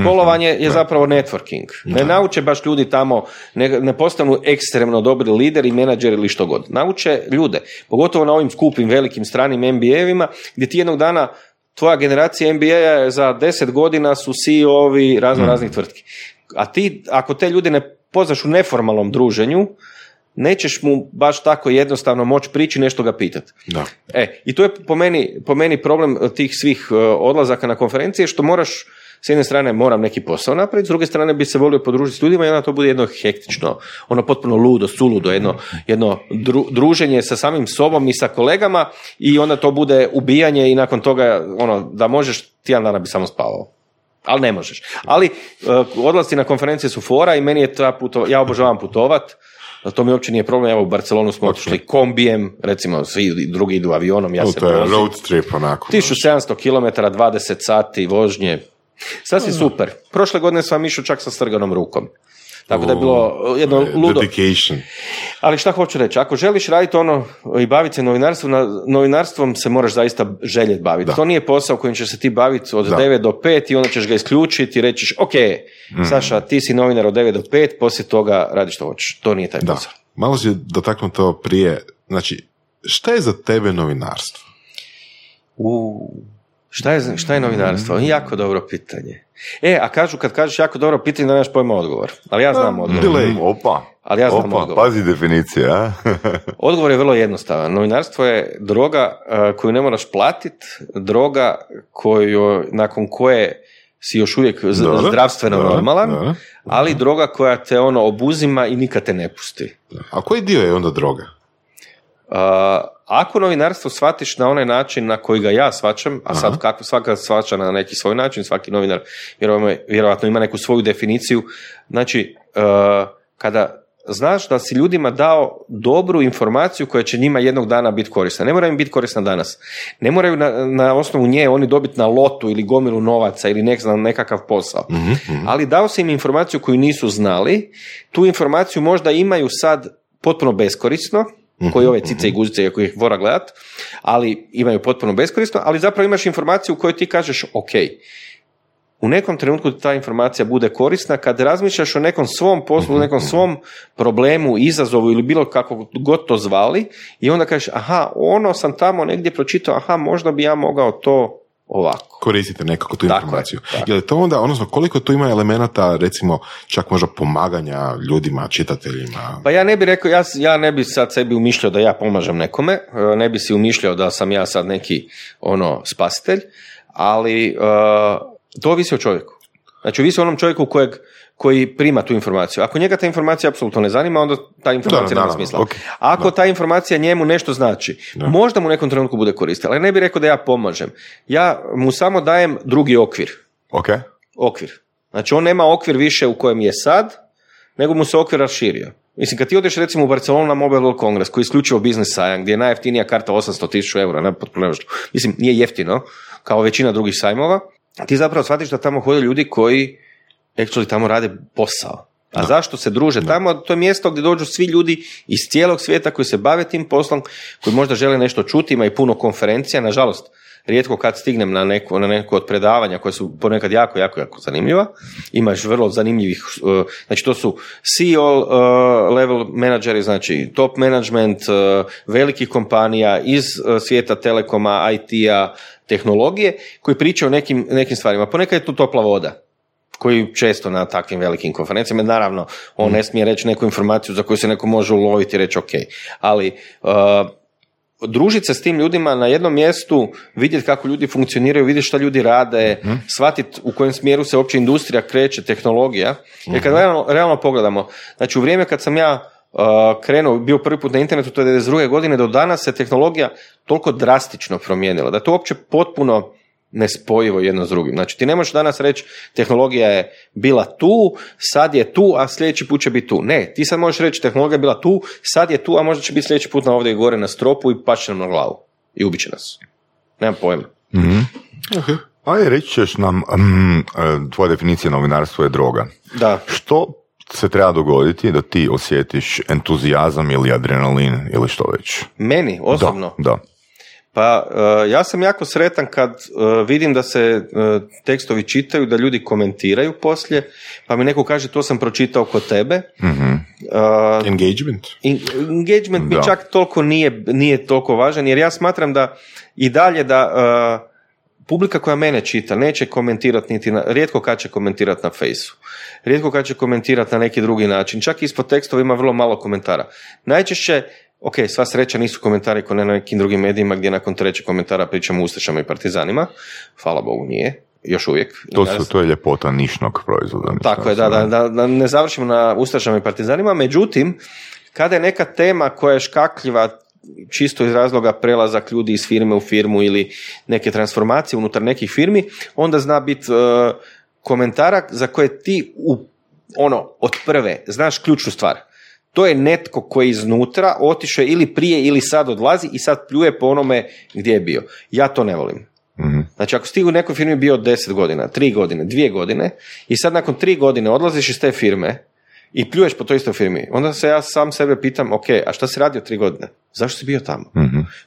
Školovanje je zapravo networking. Ne nauče baš ljudi tamo, ne, ne postanu ekstremno dobri lideri, menadžeri ili što god. Nauče ljude, pogotovo na ovim skupim, velikim stranim MBA-evima, gdje ti jednog dana tvoja generacija MBA-a za deset godina su CEO-ovi razno raznih tvrtki. A ti, ako te ljude ne poznaš u neformalnom druženju, nećeš mu baš tako jednostavno moći prići nešto ga pitati. Da. E, i to je po meni, po meni problem tih svih eh, odlazaka na konferencije, što moraš, s jedne strane moram neki posao napraviti, s druge strane bi se volio podružiti s ljudima i onda to bude jedno hektično, ono potpuno ludo, suludo, jedno, jedno dru- druženje sa samim sobom i sa kolegama i onda to bude ubijanje i nakon toga, ono, da možeš, tjedan dana bi samo spavao. Ali ne možeš. Ali uh, odlasci na konferencije su fora i meni je ta puto, ja obožavam putovat, to mi uopće nije problem, evo u Barcelonu smo otišli kombijem, recimo svi drugi idu avionom, ja No, se to je road trip onako. 1700 km, 20 sati vožnje, Sasvim super. Prošle godine sam išao čak sa strganom rukom. Tako da je bilo jedno ludo. Dedication. Ali šta hoću reći, ako želiš raditi ono i baviti se novinarstvom, na, novinarstvom se moraš zaista željeti baviti. Da. To nije posao kojim ćeš se ti baviti od Da. 9 do 5 i onda ćeš ga isključiti i rećiš, ok, Mhm. Saša, ti si novinar od 9 do 5, poslije toga radi što hoćeš. To nije taj Da. posao. Malo si dotaknuo to prije. Znači, šta je za tebe novinarstvo? U, šta, je, šta je novinarstvo? Jako dobro pitanje. E, a kažu, kad kažeš jako dobro pitanje, da nemaš pojma odgovor. Ali ja znam odgovor. Delay. Mm, opa. Ali ja znam opa, odgovor. pazi definicije, a? [LAUGHS] Odgovor je vrlo jednostavan. Novinarstvo je droga uh, koju ne moraš platiti, droga koju, nakon koje si još uvijek Dobro, zdravstveno dobro, normalan, dobro. ali droga koja te ono obuzima i nikad te ne pusti. A koji dio je onda droga? Uh, ako novinarstvo shvatiš na onaj način na koji ga ja shvaćam, a sad kako svaka shvaća na neki svoj način, svaki novinar vjerovatno, vjerovatno ima neku svoju definiciju, znači uh, kada znaš da si ljudima dao dobru informaciju koja će njima jednog dana biti korisna. Ne mora im biti korisna danas. Ne moraju na, na osnovu nje oni dobiti na lotu ili gomilu novaca ili nek nekakav posao. Ali dao si im informaciju koju nisu znali, tu informaciju možda imaju sad potpuno beskorisno, koji ove cice i guzice, ako ih vora gledat, ali imaju potpuno beskorisno, ali zapravo imaš informaciju u kojoj ti kažeš, ok, u nekom trenutku ta informacija bude korisna kad razmišljaš o nekom svom poslu, o nekom svom problemu, izazovu ili bilo kako god to zvali i onda kažeš, aha, ono sam tamo negdje pročitao, aha, možda bi ja mogao to ovako. Koristite nekako tu Tako je, informaciju. tako. Je li to onda, odnosno koliko tu ima elemenata, recimo, čak možda pomaganja ljudima, čitateljima? Pa ja ne bi rekao, ja, ja ne bi sad sebi umišljao da ja pomažem nekome, e, ne bi si umišljao da sam ja sad neki ono spasitelj, ali e, to ovisi o čovjeku. Znači ovisi o onom čovjeku kojeg, koji prima tu informaciju. Ako njega ta informacija apsolutno ne zanima, onda ta informacija nema smisla. ok, Ako ta informacija njemu nešto znači, možda mu u nekom trenutku bude koristila, ali ne bi rekao da ja pomažem. Ja mu samo dajem drugi okvir. ok. Okvir. Znači on nema okvir više u kojem je sad, nego mu se okvir raširio. Mislim, kad ti odeš recimo u Barcelonu na Mobile World Congress, koji je isključivo biznis sajam, gdje je najjeftinija karta 800 tisuća eura, ne, potpuno. Mislim, nije jeftino, kao većina drugih sajmova, ti zapravo shvatiš da tamo hode ljudi koji actually tamo rade posao. A zašto se druže tamo? To je mjesto gdje dođu svi ljudi iz cijelog svijeta koji se bave tim poslom, koji možda žele nešto čuti, ima i puno konferencija, nažalost, rijetko kad stignem na neko, na neko od predavanja koja su ponekad jako, jako, jako zanimljiva. Imaš vrlo zanimljivih, uh, znači to su CEO uh, level menadžeri, znači top management uh, velikih kompanija iz svijeta telekoma, IT-a, tehnologije, koji pričaju o nekim, nekim stvarima. Ponekad je tu topla voda koji često na takvim velikim konferencijama, naravno, on ne smije reći neku informaciju za koju se neko može uloviti i reći ok, ali uh, družiti se s tim ljudima na jednom mjestu, vidjeti kako ljudi funkcioniraju, vidjeti šta ljudi rade, shvatiti u kojem smjeru se uopće industrija kreće, tehnologija. Jer kad realno, realno pogledamo, znači u vrijeme kad sam ja uh, krenuo, bio prvi put na internetu, to je 92. godine, do danas se tehnologija toliko drastično promijenila, da to uopće potpuno nespojivo jedno s drugim. Znači ti ne možeš danas reći tehnologija je bila tu, sad je tu, a sljedeći put će biti tu. Ne, ti sad možeš reći tehnologija je bila tu, sad je tu, a možda će biti sljedeći put na ovdje gore na stropu i paće nam na glavu. I ubit će nas. Nemam pojma. Ajde, reći ćeš nam, e, tvoja definicija novinarstva je droga. Da. Što se treba dogoditi da ti osjetiš entuzijazam ili adrenalin ili što već? Meni, osobno. Da, da. Pa uh, ja sam jako sretan kad uh, vidim da se uh, tekstovi čitaju, da ljudi komentiraju poslije, pa mi neko kaže to sam pročitao kod tebe. Uh, Engagement? Engagement mi Da. čak toliko nije, nije toliko važan, jer ja smatram da i dalje da publika koja mene čita neće komentirati niti na, rijetko kad će komentirati na fejsu. Rijetko kad će komentirati na neki drugi način. Čak ispod tekstova ima vrlo malo komentara. Najčešće, ok, sva sreća nisu komentari kao na nekim drugim medijima gdje nakon trećeg komentara pričamo o Ustašama i Partizanima. Hvala Bogu nije. Još uvijek. To, su, to je ljepota nišnog proizvoda. mislim, Tako je, da, da, da, da ne završimo na Ustašama i Partizanima, međutim, kada je neka tema koja je škakljiva čisto iz razloga prelazak ljudi iz firme u firmu ili neke transformacije unutar nekih firmi, onda zna biti e, komentara za koje ti u, ono, od prve znaš ključnu stvar. To je netko koji iznutra otišao ili prije ili sad odlazi i sad pljuje po onome gdje je bio. Ja to ne volim. Mhm. Znači, ako si u nekoj firmi bio 10 godina, 3 godine, 2 godine i sad nakon 3 godine odlaziš iz te firme i pljuješ po toj istoj firmi, onda se ja sam sebe pitam, ok, a šta si radio 3 godine? Zašto si bio tamo?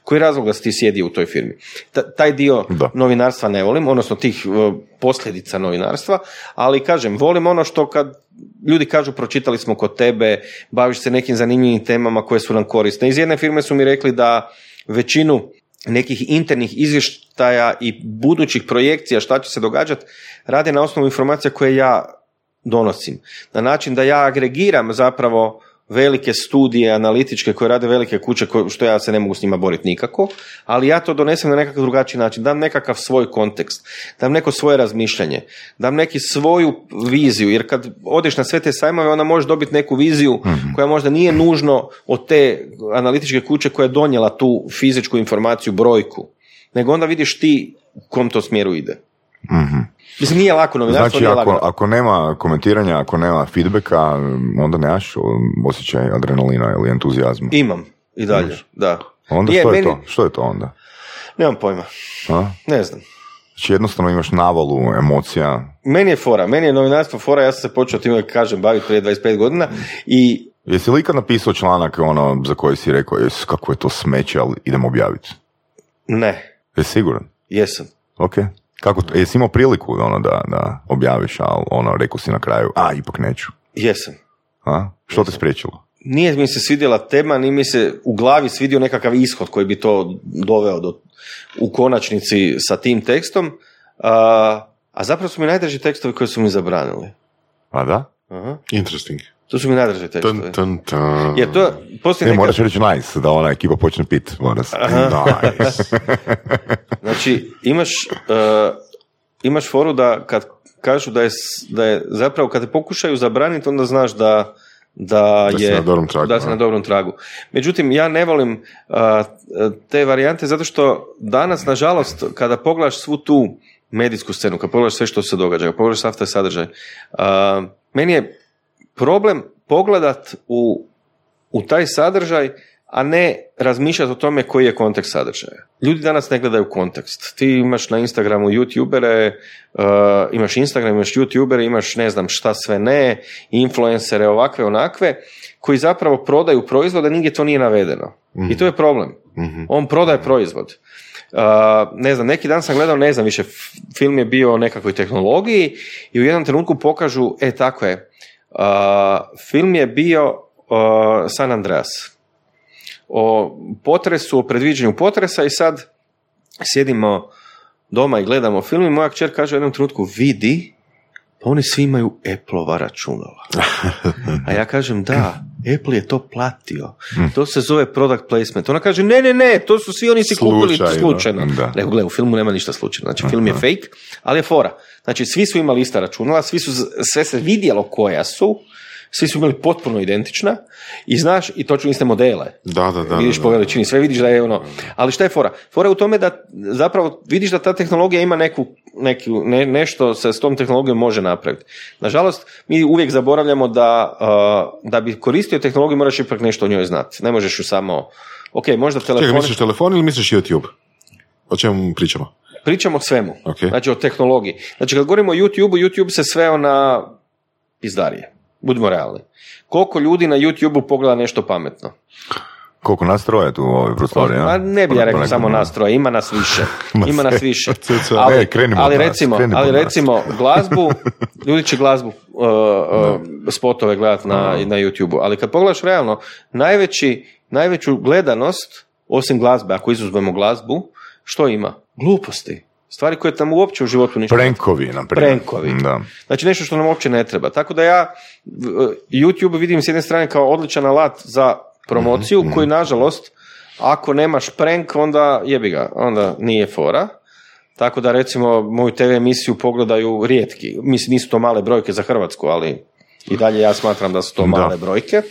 Koji je razlog da si ti sjedio u toj firmi? Ta- taj dio Da. novinarstva ne volim, odnosno tih uh, posljedica novinarstva, ali kažem, volim ono što kad ljudi kažu pročitali smo kod tebe, baviš se nekim zanimljivim temama koje su nam korisne. Iz jedne firme su mi rekli da većinu nekih internih izvještaja i budućih projekcija šta će se događati rade na osnovu informacija koje ja donosim. Na način da ja agregiram zapravo velike studije analitičke koje rade velike kuće koje, što ja se ne mogu s njima boriti nikako, ali ja to donesem na nekakav drugačiji način, dam nekakav svoj kontekst, dam neko svoje razmišljanje, dam neki svoju viziju, jer kad odeš na sve te sajmove onda možeš dobiti neku viziju koja možda nije nužno od te analitičke kuće koja je donijela tu fizičku informaciju, brojku, nego onda vidiš ti u kom to smjeru ide. Mislim, nije lako novinarstvo, Znači, nije ako, ako nema komentiranja, ako nema feedbacka, onda nemaš osjećaj adrenalina ili entuzijazma. Imam i dalje, da. Onda Je, što je meni- to? Što je to onda? Nemam pojma, A? ne znam. Znači jednostavno imaš navalu emocija. Meni je fora, meni je novinarstvo fora, ja sam se počeo time, kažem, baviti prije 25 godina i Jesi li ikad napisao članak ono za koji si rekao, jes, kako je to smeće, ali idemo objaviti? ne, Jesi siguran? jesam. Ok. Kako, to- jesi imao priliku ono da, da objaviš, ali ono, rekao si na kraju, a, ipak neću. Jesam. A? Što te spriječilo? Nije mi se svidjela tema, ni mi se u glavi svidio nekakav ishod koji bi to doveo do, u konačnici sa tim tekstom, a, a zapravo su mi najdraži tekstovi koji su mi zabranili. A da? Aha. Interesting. To su mi najdraži tekstovi. Tan, tan, tan. Jer to, postoji Ne, neka, moraš reći nice, da ona ekipa počne pit. Mora se. Nice. [LAUGHS] Znači, imaš, uh, imaš foru da kad kažu da je, da je zapravo kad te pokušaju zabraniti, onda znaš da, da, Da je, na dobrom tragu, da si a? na dobrom tragu. Međutim, ja ne volim uh, te varijante zato što danas, nažalost, kada pogledaš svu tu medijsku scenu, kad pogledaš sve što se događa, kad pogledaš sav taj sadržaj, uh, meni je problem pogledat u, u taj sadržaj, a ne razmišljati o tome koji je kontekst sadržaja. Ljudi danas ne gledaju kontekst. Ti imaš na Instagramu youtubere, uh, imaš Instagram, imaš youtubere, imaš ne znam šta sve ne, influencere ovakve, onakve, koji zapravo prodaju proizvode, nigdje to nije navedeno. I to je problem. On prodaje proizvod. Uh, ne znam, neki dan sam gledao, ne znam više, film je bio o nekakvoj tehnologiji i u jednom trenutku pokažu, e tako je, uh, film je bio uh, San Andreas o potresu, o predviđanju potresa i sad sjedimo doma i gledamo film i moja kćer kaže u jednom trenutku vidi, pa oni svi imaju Apple-ova računala. [LAUGHS] A ja kažem da, Apple je to platio. To se zove product placement. Ona kaže ne, ne, ne, to su svi oni si kupili Slučajno. slučajno. Da. Nego, gle, u filmu nema ništa slučajno. Znači, film je fake, ali je fora. Znači, svi su imali ista računala, svi su, sve se vidjelo koja su, svi su imali potpuno identična i znaš, i točno iste modele. Da, da, da. vidiš da, po da. veličini, sve vidiš da je ono. Ali šta je fora? Fora je u tome da zapravo vidiš da ta tehnologija ima neku, neku ne, nešto se s tom tehnologijom može napraviti. Nažalost, mi uvijek zaboravljamo da, uh, da bi koristio tehnologiju moraš ipak nešto o njoj znati. Ne možeš ju samo, ok, možda Čekaj, telefon... misliš telefon ili misliš YouTube? O čemu pričamo? Pričamo o svemu. Ok. Znači o tehnologiji. Znači kad govorimo o YouTube-u, YouTube se sveo na pizdarije. Budimo realni. Koliko ljudi na YouTube-u pogleda nešto pametno? Koliko nas troje tu u ovoj prostoriji? Ma a? ne bi ja rekao Ponekad, samo ono. nas troje, ima nas više. [LAUGHS] Ma Ima nas više. [LAUGHS] Ali, E, ali nas, recimo, ali recimo glazbu, [LAUGHS] ljudi će glazbu, uh, uh, spotove gledati na, na YouTube-u, ali kad pogledaš realno, najveći, najveću gledanost, osim glazbe, ako izuzmemo glazbu, što ima? Gluposti. Stvari koje nam uopće u životu ništa Prankovi, na primjer. Prankovi. Da. Znači nešto što nam uopće ne treba. Tako da ja YouTube vidim s jedne strane kao odličan alat za promociju koji nažalost ako nemaš prank onda jebi ga, onda nije fora. Tako da recimo moju TV emisiju pogledaju rijetki. Mislim nisu to male brojke za Hrvatsku, ali i dalje ja smatram da su to Da. male brojke.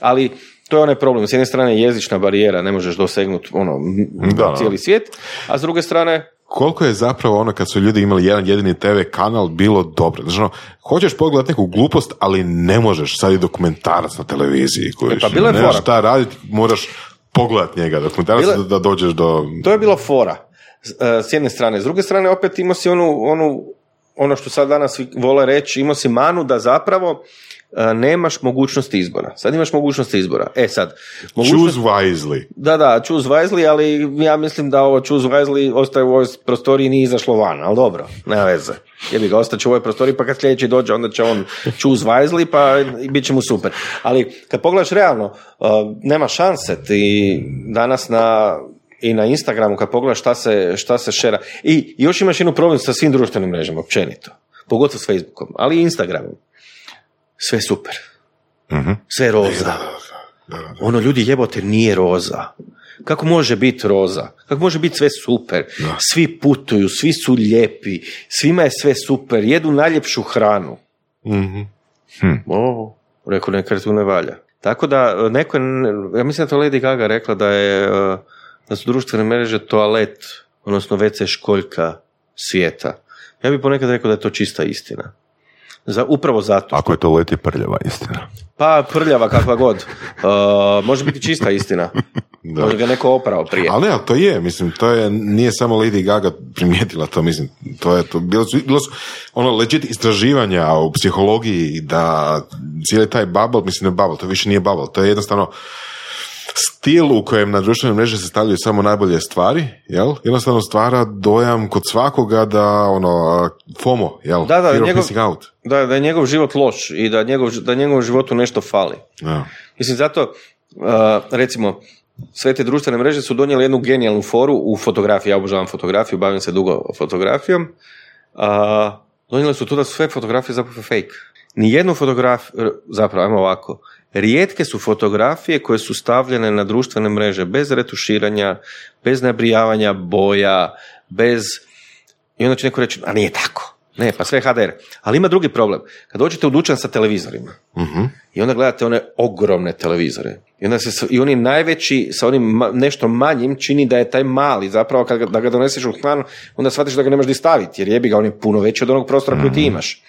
Ali to je onaj problem. S jedne strane je jezična barijera, ne možeš dosegnuti ono, Da, da. cijeli svijet, a s druge strane Koliko je zapravo ono kad su ljudi imali jedan jedini TV kanal bilo dobro. Znači, ono, hoćeš pogledati neku glupost, ali ne možeš. Sad je dokumentarac na televiziji. Koji E, pa bilo je Nemaš fora. šta raditi, moraš pogledati njega. Dokumentarac Bilo da, dođeš do... To je bilo fora. s, e, s jedne strane. S druge strane, opet imao si onu, onu, ono što sad danas svi vole reći, imao si manu da zapravo e, nemaš mogućnosti izbora. Sad imaš mogućnosti izbora. E sad, mogućnost, Choose wisely. da, da, choose wisely, ali ja mislim da ovo choose wisely ostaje u ovoj prostoriji i nije izašlo van, ali dobro, nema veze. Jebi ga, ostaće u ovoj prostoriji, pa kad sljedeći dođe, onda će on choose wisely, pa bit će mu super. Ali kad pogledaš realno, uh, nema šanse ti danas na i na Instagramu kad pogledaš šta se, šta se šera. I još imaš jednu problem sa svim društvenim mrežama, općenito. Pogotovo s Facebookom, ali i Instagramom. Sve super. Sve je roza. Ono, ljudi jebote, nije roza. Kako može biti roza? Kako može biti sve super? Svi putuju, svi su lijepi, svima je sve super, jedu najljepšu hranu. O, rekao nekad tu ne valja. Tako da, neko, je- ja mislim da to Lady Gaga rekla da je, e, da su društvene mreže toalet, odnosno WC školjka svijeta. Ja bih ponekad rekao da je to čista istina. Za, upravo zato. Ako je to leti prljava istina. Pa prljava kakva god. [LAUGHS] Uh, može biti čista istina. [LAUGHS] Da. Može ga neko oprao prije. Ali ne, ali to je, mislim, to je, nije samo Lady Gaga primijetila to, mislim, to je to, bilo su, bilo su ono, legit istraživanja u psihologiji da cijeli taj bubble, mislim ne bubble, to više nije bubble, to je jednostavno stil u kojem na društvene mreže se stavljaju samo najbolje stvari, jel? Jednostavno stvara dojam kod svakoga da, ono, FOMO, jel? Da, da, njegov- out. Da, da je njegov život loš i da, njegov, da njegovom životu nešto fali. Da. Mislim, zato, uh, recimo, sve te društvene mreže su donijele jednu genijalnu foru u fotografiji. Ja obožavam fotografiju, bavim se dugo fotografijom. Uh, donijele su to da su sve fotografije zapravo fake. Nijednu fotografiju, zapravo, ajmo ovako, rijetke su fotografije koje su stavljene na društvene mreže bez retuširanja, bez nabrijavanja boja, bez... I onda će neko reći, a nije tako. Ne, pa sve je HDR. Ali ima drugi problem. Kad dođete u dućan sa televizorima, i onda gledate one ogromne televizore. I onda se i oni najveći sa onim ma- nešto manjim čini da je taj mali. Zapravo kad ga, da ga doneseš u hranu, onda shvatiš da ga nemaš di staviti, jer jebi ga, on je puno veći od onog prostora koji ti imaš.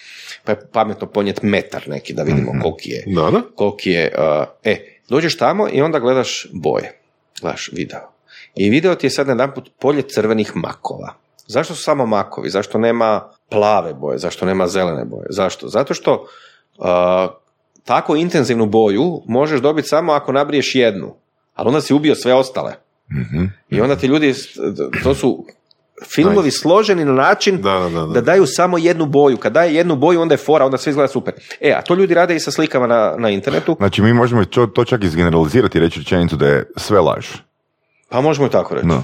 Pa je pametno ponijet metar neki da vidimo koliki je. Da, da. Koliki je, uh, e, dođeš tamo i onda gledaš boje. Gledaš video. I video ti je sad jedanput polje crvenih makova. Zašto su samo makovi? Zašto nema plave boje? Zašto nema zelene boje? Zašto? Zato što uh, tako intenzivnu boju možeš dobiti samo ako nabriješ jednu. Ali onda si ubio sve ostale. I onda ti ljudi, to su filmovi složeni na način Da, da, da, da. da daju samo jednu boju. Kad daje jednu boju, onda je fora, onda sve izgleda super. E, a to ljudi rade i sa slikama na, na internetu, Znači mi možemo to, to čak izgeneralizirati i reći rečenicu da je sve laž. pa možemo i tako reći. No.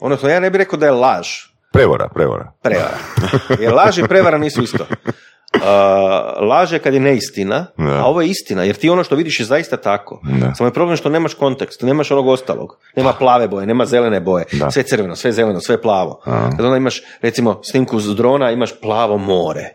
Odnosno, ja ne bih rekao da je laž, Prevara, prevara. prevara. [LAUGHS] Jer laž i prevara nisu isto. Uh, laž je kad je neistina, Da. a ovo je istina, jer ti ono što vidiš je zaista tako. Da. Samo je problem što nemaš kontekst, nemaš onog ostalog. Nema plave boje, nema zelene boje, Da. sve crveno, sve zeleno, sve plavo. Kad onda imaš, recimo, snimku s drona, imaš plavo more.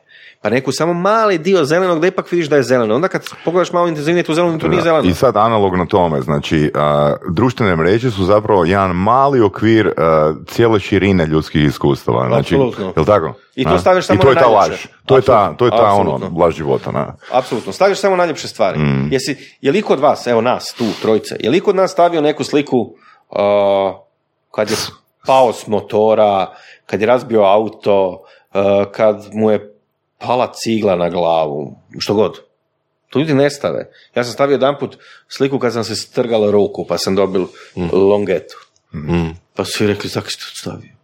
Pa neku samo mali dio zelenog da ipak vidiš da je zeleno. Onda kad pogledaš malo intenzivnije tu zelenu, to nije zeleno. I sad analogno tome, znači, a, društvene mreže su zapravo jedan mali okvir a, cijele širine ljudskih iskustava. Znači, Apsolutno. Jel tako? I to staviš samo I to je na ta laž. To je ta, to je ta ono, laž života. Na. Apsolutno, staviš samo najljepše stvari. Jesi, je li kod vas, evo nas, tu, trojice, je li kod nas stavio neku sliku uh, kad je pao s motora, kad je razbio auto, uh, kad mu je pala cigla na glavu, što god. To ljudi ne stave. Ja sam stavio jedanput sliku kad sam se strgala ruku, pa sam dobil longetu. Pa su svi rekli, zakaj si to stavio?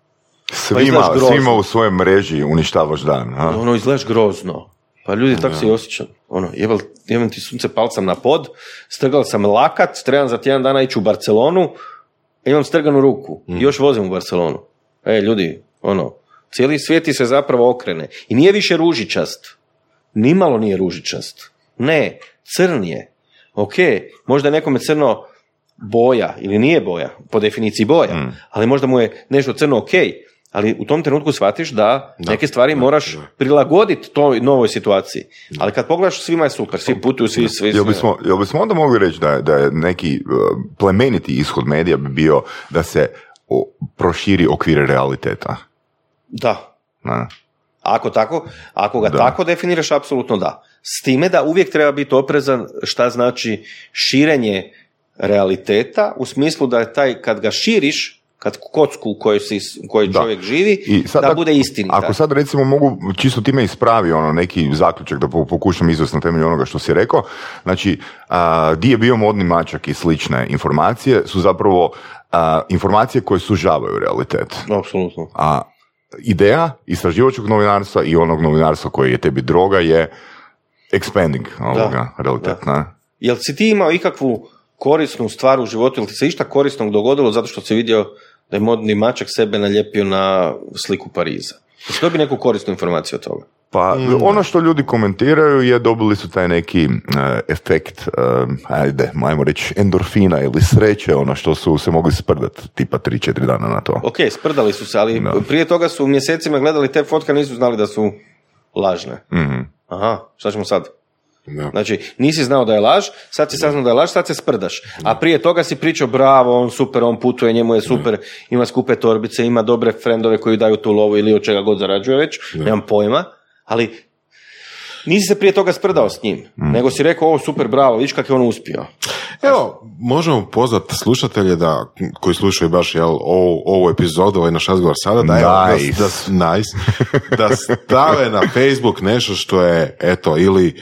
Svima, grozno. svima u svojoj mreži uništavaš dan. a? ono izgledaš grozno. Pa ljudi, tako se i osjećam. Ono, jebal, jebam ti sunce palcam na pod, strgal sam lakat, trebam za tjedan dana ići u Barcelonu, imam strganu ruku i još vozim u Barcelonu. E, ljudi, ono, cijeli svijet ti se zapravo okrene. I nije više ružičast. Nimalo nije ružičast. Ne, crn je. Ok, možda je nekome crno boja ili nije boja, po definiciji boja, ali možda mu je nešto crno ok, ali u tom trenutku shvatiš da, neke stvari moraš prilagoditi toj novoj situaciji. Ali kad pogledaš, svima je super, svi putuju, svi... svi, Jel bismo, jel bismo onda mogli reći da da je neki uh, plemeniti ishod medija bi bio da se o, proširi okvire realiteta? Da, Ne? Ako tako, ako ga Da. tako definiraš, apsolutno da. S time da uvijek treba biti oprezan šta znači širenje realiteta, u smislu da je taj, kad ga širiš, kad kocku u kojoj, si, u kojoj Da. čovjek živi, I sad da bude istinita. Ako sad recimo mogu čisto time ispravi ono neki zaključak da po- pokušam izvesti na temelju onoga što si rekao, znači a, di je bio modni mačak i slične informacije su zapravo a, informacije koje sužavaju realitet. Apsolutno. A ideja istraživačkog novinarstva i onog novinarstva koji je tebi droga je expanding ovoga realitet. ne? Jel si ti imao ikakvu korisnu stvar u životu, ili ti se išta korisnog dogodilo zato što si vidio da je modni mačak sebe nalijepio na sliku Pariza? Jesi dobio neku korisnu informaciju od toga? Pa ono što ljudi komentiraju je dobili su taj neki e, efekt, e, ajde, ajmo reći, endorfina ili sreće, ono što su se mogli sprdat tipa 3-4 dana na to. Ok, sprdali su se, ali Da. prije toga su mjesecima gledali te fotke, nisu znali da su lažne. Mhm. Aha, šta ćemo sad? Da. Znači, nisi znao da je laž, sad si saznao da je laž, sad se sprdaš. A prije toga si pričao, bravo, on super, on putuje, njemu je super, ima skupe torbice, ima dobre frendove koji daju tu lovu ili od čega god zarađuje već, nemam pojma, ali nisi se prije toga sprdao s njim, nego si rekao, ovo super, bravo, vidiš kako je on uspio. Evo, možemo pozvati slušatelje da, koji slušaju baš jel, ovu, ovu epizodu, ovaj naš razgovor sada, da, evo, da, Nice. da, nice, [LAUGHS] da stave na Facebook nešto što je, eto, ili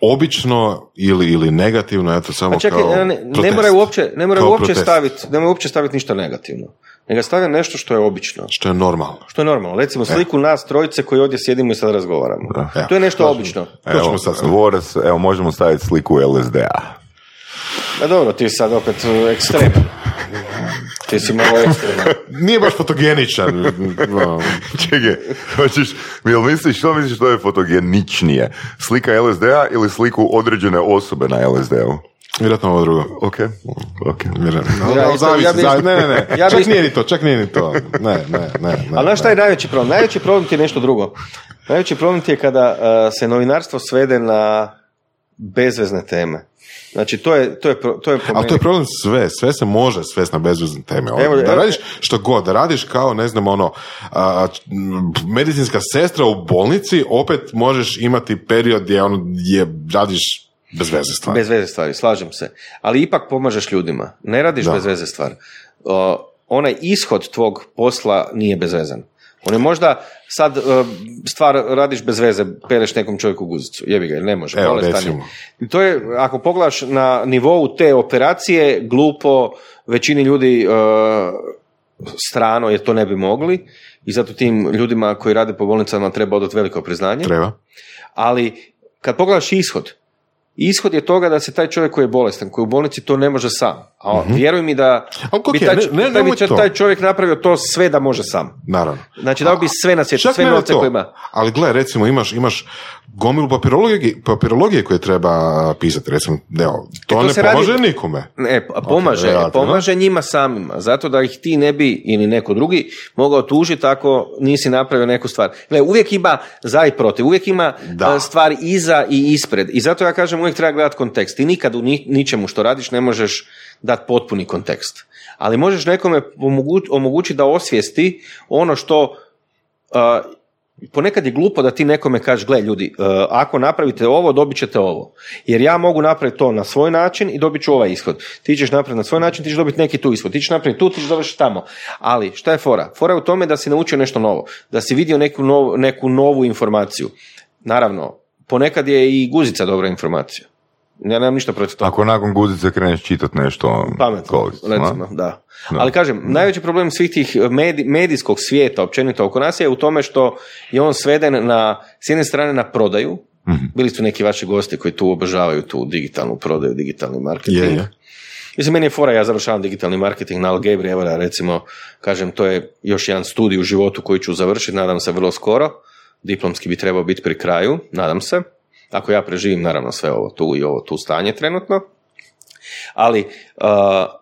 obično ili, ili negativno, eto, samo Pa čekaj, kao ne, ne protest. moraju uopće, ne moraju uopće staviti, ne moraju uopće staviti ništa negativno. Nego stavlja nešto što je obično. Što je normalno. Što je normalno. Recimo sliku nas trojice koji ovdje sjedimo i sad razgovaramo. Da. To je nešto obično. Evo, sad. Voras, evo, možemo staviti sliku LSD-a. A dobro, ti sad opet uh, ekstreman. Ti si malo [LAUGHS] ekstreman. Nije baš fotogeničan. [LAUGHS] no. Čekaj, hoćeš, jel misliš, što misliš što je fotogeničnije? Slika LSD-a ili sliku određene osobe na LSD-u? Vjerojatno ovo drugo. Ok, ok. Vjerojatno. Zavisi, ja bi zavisi. ne, ne, ne. [LAUGHS] ja čak nije ni to, čak nije ni to. Ne, ne, ne. ne Ali znaš šta je najveći problem? Najveći problem ti je nešto drugo. Najveći problem ti je kada uh, se novinarstvo svede na bezvezne teme. Znači, to je, to je, to je Ali to je problem sve, sve se može svesti na bezvezne teme. Ono, Evo, da evo- radiš što god, da radiš kao, ne znam, ono, a, medicinska sestra u bolnici, opet možeš imati period gdje, ono, gdje radiš bez veze stvari. Bez veze stvari, slažem se. Ali ipak pomažeš ljudima. Ne radiš Da. bez veze stvar. O, onaj ishod tvog posla nije bezvezan. On je možda sad e, stvar radiš bez veze, pereš nekom čovjeku guzicu. Jebi ga, jer ne može. Evo, je. to je, ako pogledaš na nivou te operacije, glupo, većini ljudi e, strano jer to ne bi mogli i zato tim ljudima koji rade po bolnicama treba odati veliko priznanje Treba. ali kad pogledaš ishod, ishod je toga da se taj čovjek koji je bolestan, koji je u bolnici to ne može sam. A on, vjeruj mi da kak bi taj, ne- ne- taj, bi taj čovjek napravio to sve da može sam. Naravno. Znači dao bi sve na svijetu, sve ne novce koje ima. Ali gle, recimo imaš, imaš gomilu papirologije, papirologije koje treba pisati, recimo, evo, to, to ne se radi- nikome. Ne, pa pomaže, relativno. pomaže njima samima, zato da ih ti ne bi ili neko drugi mogao tužiti ako nisi napravio neku stvar. Gle, uvijek ima za i protiv, uvijek ima Da. e, stvari iza i ispred. I zato ja kažem uvijek treba gledati kontekst. Ti nikad u ni- ničemu što radiš ne možeš dati potpuni kontekst. Ali možeš nekome omogu- omogućiti da osvijesti ono što a, ponekad je glupo da ti nekome kažeš, gle ljudi, e, ako napravite ovo, dobit ćete ovo. Jer ja mogu napraviti to na svoj način i dobit ću ovaj ishod. Ti ćeš napraviti na svoj način, ti ćeš dobiti neki tu ishod. Ti ćeš napraviti tu, ti ćeš dobiti tamo. Ali šta je fora? Fora je u tome da si naučio nešto novo. Da si vidio neku, novu, neku novu informaciju. Naravno, ponekad je i guzica dobra informacija. Ja nemam ništa protiv toga. Ako nakon guzice kreneš čitat nešto Pametno, recimo, da. Da. Ali kažem, najveći problem svih tih medi- medijskog svijeta općenito oko nas je u tome što je on sveden na, s jedne strane na prodaju, Mhm. bili su neki vaši gosti koji tu obožavaju tu digitalnu prodaju, digitalni marketing. Je, je. Mislim, meni je fora, ja završavam digitalni marketing na Algebri, evo da recimo, kažem, to je još jedan studij u životu koji ću završiti, nadam se vrlo skoro, diplomski bi trebao biti pri kraju, nadam se, ako ja preživim naravno sve ovo tu i ovo tu stanje trenutno. Ali, uh,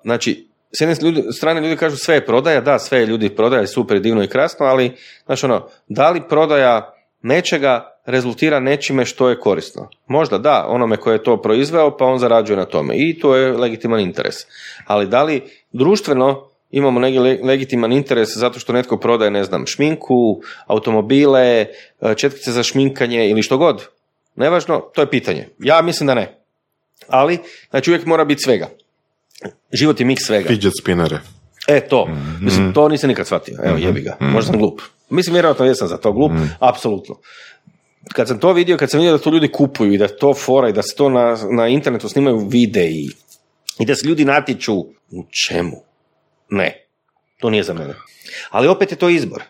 znači, s jedne ljudi, strane ljudi kažu sve je prodaja, da, sve je ljudi prodaja, super, divno i krasno, ali, znači ono, da li prodaja nečega rezultira nečime što je korisno? Možda da, onome koje je to proizveo, pa on zarađuje na tome i to je legitiman interes. Ali da li društveno imamo neki legitiman interes zato što netko prodaje, ne znam, šminku, automobile, e, četkice za šminkanje ili što god. Nevažno, to je pitanje. Ja mislim da ne. Ali, znači uvijek mora biti svega. Život je miks svega. Fidget spinnere. E, to. Mislim, to nisam nikad shvatio. Evo, jebi ga. Možda sam glup. Mislim, vjerojatno jesam za to glup. Apsolutno. Kad sam to vidio, kad sam vidio da to ljudi kupuju i da to fora i da se to na, na internetu snimaju videi i da se ljudi natječu u čemu? Ne. To nije za mene. Ali opet je to izbor.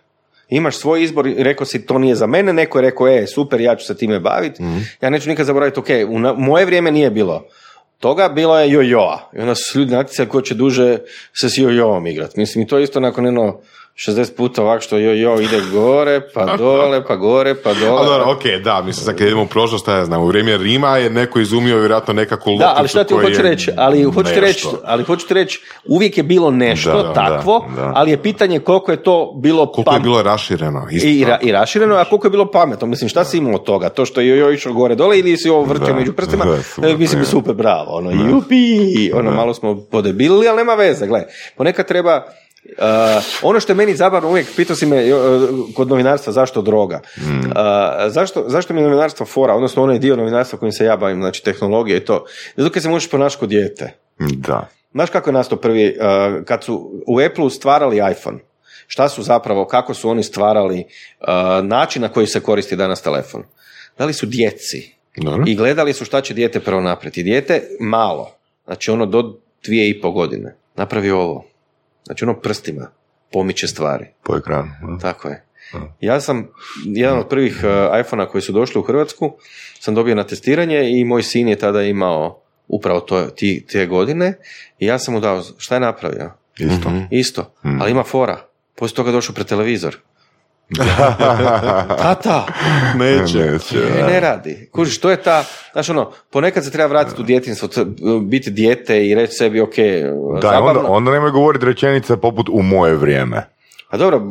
Imaš svoj izbor i rekao si to nije za mene, neko je rekao, e, super, ja ću se time baviti. Ja neću nikad zaboraviti, ok, u na- moje vrijeme nije bilo toga, bilo je jojoa. I onda su ljudi natjecali ko će duže se s jojoom igrati. Mislim, i to je isto nakon jedno 60 puta ovako što jojo ide gore, pa [LAUGHS] dole, pa gore, pa Ali dole. dobro, ok, da, mislim, sad kad idemo u prošlost, šta ja znam, u vrijeme Rima je neko izumio vjerojatno nekakvu lopticu Da, ali šta ti hoću je reći? Ali hoću ti reći, ali hoću ti reći, uvijek je bilo nešto Da, da, takvo, da. ali je pitanje koliko je to bilo Koliko je pam- bilo rašireno. isto i, ra- i rašireno, a koliko je bilo pametno. Mislim, šta si imao od toga? To što je joj išao gore dole ili si ovo vrtio među prstima? super, E, mislim, super, bravo. Ono, jupi! Ono, malo smo podebilili, ali nema veze. Gle, ponekad treba Uh, ono što je meni zabavno uvijek, pitao si me uh, kod novinarstva zašto droga. Mm. Uh, zašto, zašto mi je novinarstvo fora, odnosno onaj dio novinarstva kojim se ja bavim, znači tehnologija i to. Zato kad se možeš ponašati kod dijete. Da. Znaš kako je nastao prvi, uh, kad su u Apple stvarali iPhone, šta su zapravo, kako su oni stvarali uh, način na koji se koristi danas telefon? Dali su djeci Dobro. i gledali su šta će dijete prvo napraviti. Dijete malo, znači ono do dvije i po godine, napravi ovo. Znači ono prstima pomiče stvari. Po ekranu. da. Tako je. Ja sam, jedan od prvih uh, iPhona koji su došli u Hrvatsku, sam dobio na testiranje i moj sin je tada imao upravo to, ti, te godine i ja sam mu dao, šta je napravio? Isto. Isto, ali ima fora. Poslije toga došao pred televizor. [LAUGHS] Tata, Neće. Neće, e, da. ne radi. Kužiš, to je ta, znaš ono, ponekad se treba vratiti u djetinstvo, biti dijete i reći sebi, ok, Da, zabavno. onda, onda nemoj govoriti rečenice poput u moje vrijeme. A dobro,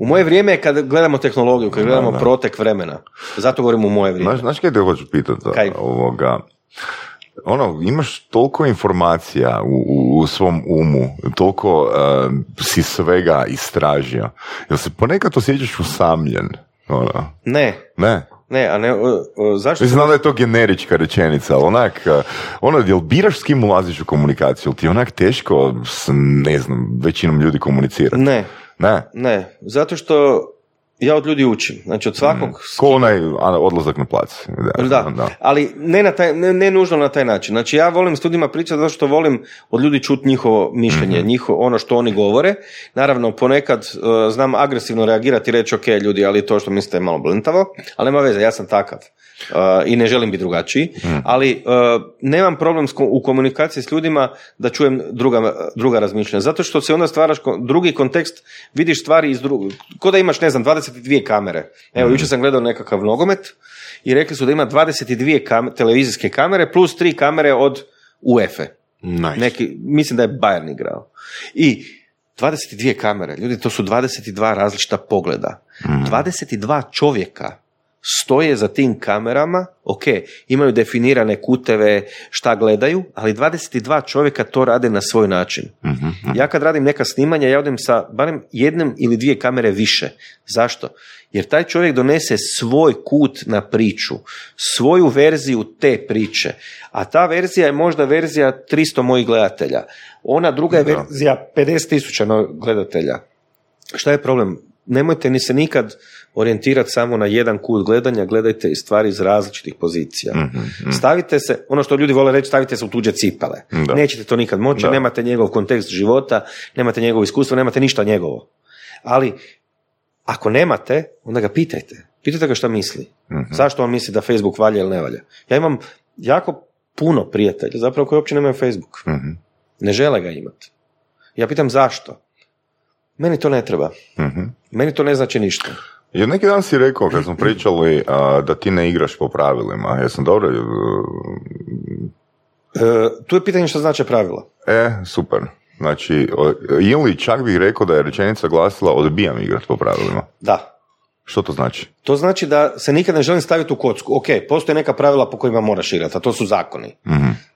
u moje vrijeme je kad gledamo tehnologiju, kad gledamo protek vremena. Zato govorim u moje vrijeme. Znaš, znaš kaj te hoću pitati? Kaj? Ovoga, ono, imaš toliko informacija u, u, u svom umu, toliko eh, si svega istražio. Jel se ponekad osjećaš usamljen? Ono, Ne, ne? ne, a ne, o, o, zašto? Mislim, znam da je to generička rečenica, ali onak, eh, ono, jel biraš s kim ulaziš u komunikaciju? Jel ti je onak teško s, ne znam, većinom ljudi komunicirati? Ne, Ne? ne, zato što ja od ljudi učim. Znači od svakog... s Ko onaj odlazak na plac. Da, Da, ali ne, na taj, ne, ne nužno na taj način. Znači ja volim s ljudima pričati zato što volim od ljudi čuti njihovo mišljenje, njihovo, ono što oni govore. Naravno, ponekad uh, znam agresivno reagirati i reći ok ljudi, ali to što mislite je malo blintavo, ali nema veze, ja sam takav. Uh, i ne želim biti drugačiji, ali uh, nemam problem s u komunikaciji s ljudima da čujem druga, druga razmišljanja, zato što se onda stvaraš drugi kontekst, vidiš stvari iz drugog, ko da imaš, ne znam, 22 kamere. Evo, jučer sam gledao nekakav nogomet i rekli su da ima 22 kam- televizijske kamere plus tri kamere od UEFA. Nice. Neki, mislim da je Bayern igrao. I 22 kamere, ljudi, to su 22 različita pogleda. 22 čovjeka stoje za tim kamerama, ok, imaju definirane kuteve, šta gledaju, ali 22 čovjeka to rade na svoj način. Ja kad radim neka snimanja, ja odem sa barem jednom ili dvije kamere više. Zašto? Jer taj čovjek donese svoj kut na priču, svoju verziju te priče, a ta verzija je možda verzija 300 mojih gledatelja. Ona druga je verzija 50 tisuća gledatelja. Šta je problem? Nemojte ni se nikad orijentirati samo na jedan kut gledanja, gledajte i stvari iz različitih pozicija. Stavite se, ono što ljudi vole reći, stavite se u tuđe cipele. Da. Nećete to nikad moći, Da. nemate njegov kontekst života, nemate njegovo iskustvo, nemate ništa njegovo. Ali, ako nemate, onda ga pitajte. Pitajte ga šta misli. Zašto on misli da Facebook valja ili ne valja? Ja imam jako puno prijatelja, zapravo koji uopće nemaju Facebook. Mhm. Ne žele ga imati. Ja pitam zašto? Meni to ne treba. Mhm. Meni to ne znači ništa. Jer neki dan si rekao, kad smo pričali, a, da ti ne igraš po pravilima. Jesam dobro? e, E, tu je pitanje što znači pravila. E, super. Znači, ili čak bih rekao da je rečenica glasila odbijam igrati po pravilima. Da. Što to znači? To znači da se nikad ne želim staviti u kocku. Ok, postoje neka pravila po kojima moraš igrati, a to su zakoni.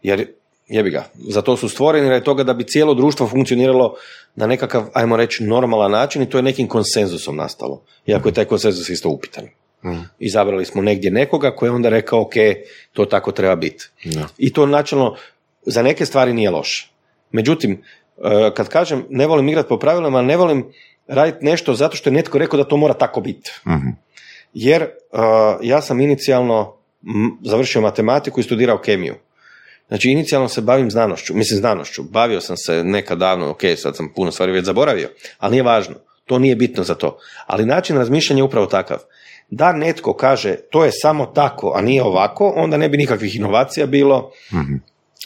Jer, jebi ga, za to su stvoreni radi toga da bi cijelo društvo funkcioniralo na nekakav, ajmo reći, normalan način i to je nekim konsenzusom nastalo. Iako je taj konsenzus isto upitan. Izabrali smo negdje nekoga koji je onda rekao, ok, to tako treba biti. I to načelno za neke stvari nije loše. Međutim, e, kad kažem ne volim igrati po pravilima, ne volim raditi nešto zato što je netko rekao da to mora tako biti. Jer uh, ja sam inicijalno završio matematiku i studirao kemiju. Znači, inicijalno se bavim znanošću, mislim znanošću. Bavio sam se nekad davno, ok, sad sam puno stvari već zaboravio, ali nije važno. To nije bitno za to. Ali način razmišljanja je upravo takav. Da netko kaže to je samo tako, a nije ovako, onda ne bi nikakvih inovacija bilo,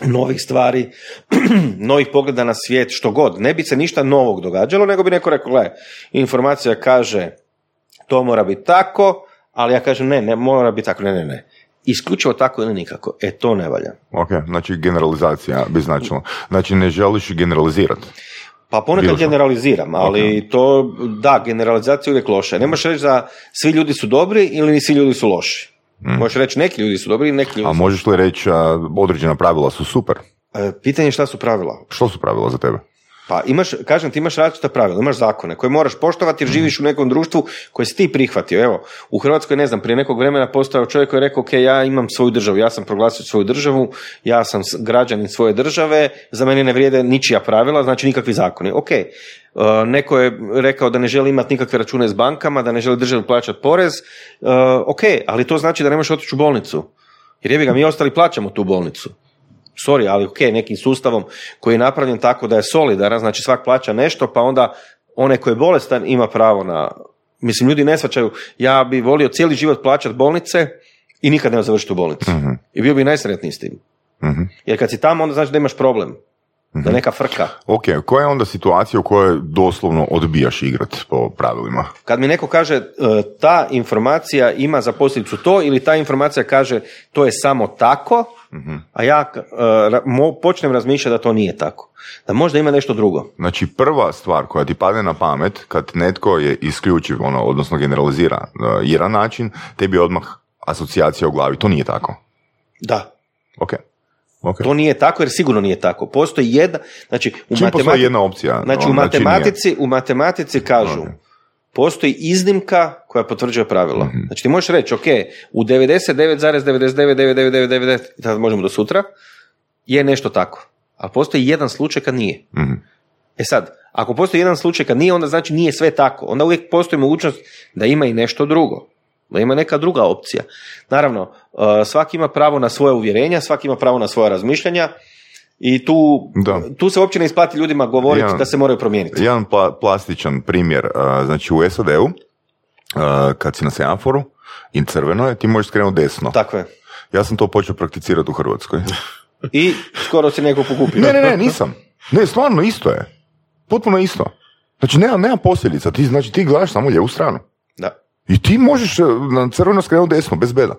novih stvari, [CLEARS THROAT] novih pogleda na svijet, što god. Ne bi se ništa novog događalo, nego bi neko rekao, gle, informacija kaže to mora biti tako, ali ja kažem ne, ne mora biti tako, ne, ne, ne. Isključivo tako ili nikako. E, to ne valja. Ok, znači generalizacija bi značilo. Znači ne želiš generalizirati. Pa ponekad Bilo generaliziram, ali to, da, generalizacija je uvijek loša. Ne možeš reći da svi ljudi su dobri ili svi ljudi su loši. Možeš reći neki ljudi su dobri i neki ljudi A su možeš li reći određena pravila su super? E, Pitanje je šta su pravila. Što su pravila za tebe? Pa imaš, kažem ti imaš različita pravila, imaš zakone koje moraš poštovati jer živiš u nekom društvu koje si ti prihvatio. Evo, u Hrvatskoj, ne znam, prije nekog vremena postao čovjek koji je rekao, ok, ja imam svoju državu, ja sam proglasio svoju državu, ja sam građanin svoje države, za mene ne vrijede ničija pravila, znači nikakvi zakoni. Ok, e, neko je rekao da ne želi imati nikakve račune s bankama, da ne želi državi plaćati porez, e, ok, ali to znači da ne možeš otići u bolnicu. Jer jebi ga, mi ostali plaćamo tu bolnicu sorry, ali ok, nekim sustavom koji je napravljen tako da je solidaran, znači svak plaća nešto, pa onda onaj koji je bolestan ima pravo na... Mislim, ljudi ne shvaćaju, ja bi volio cijeli život plaćati bolnice i nikad ne završiti u bolnici. I bio bi najsretniji s tim. Jer kad si tamo, onda znači da imaš problem. Da neka frka. Ok, koja je onda situacija u kojoj doslovno odbijaš igrat po pravilima? Kad mi neko kaže e, ta informacija ima za posljedicu to ili ta informacija kaže to je samo tako, a ja ra- mo- počnem razmišljati da to nije tako. Da možda ima nešto drugo. Znači prva stvar koja ti padne na pamet kad netko je isključiv, ono, odnosno generalizira uh, jedan način, tebi je odmah asocijacija u glavi. To nije tako. Da. Ok. Ok. To nije tako jer sigurno nije tako. Postoji jedna, znači u matematici, jedna opcija, znači u on- znači matematici, u matematici kažu Ok. Postoji iznimka koja potvrđuje pravilo. Mhm. Znači ti možeš reći, ok, u 99,999999, i tad možemo do sutra, je nešto tako. Ali postoji jedan slučaj kad nije. Mhm. E sad, ako postoji jedan slučaj kad nije, onda znači nije sve tako. Onda uvijek postoji mogućnost da ima i nešto drugo. Da ima neka druga opcija. Naravno, uh, svaki ima pravo na svoje uvjerenja, svaki ima pravo na svoja razmišljanja i tu, Da. tu se uopće ne isplati ljudima govoriti Ja. da se moraju promijeniti. Jedan pla- plastičan primjer, uh, znači u SAD-u, uh, kad si na semaforu i crveno je, ti možeš skrenuti desno. Tako je. Ja sam to počeo prakticirati u Hrvatskoj. [LAUGHS] I skoro si neko pokupio. ne, ne, ne, nisam. Ne, stvarno isto je. Potpuno isto. Znači, nema, nema posljedica. Ti, znači, ti gledaš samo lijevu stranu. Da, I ti možeš uh, na crveno skrenuti desno, bez beda.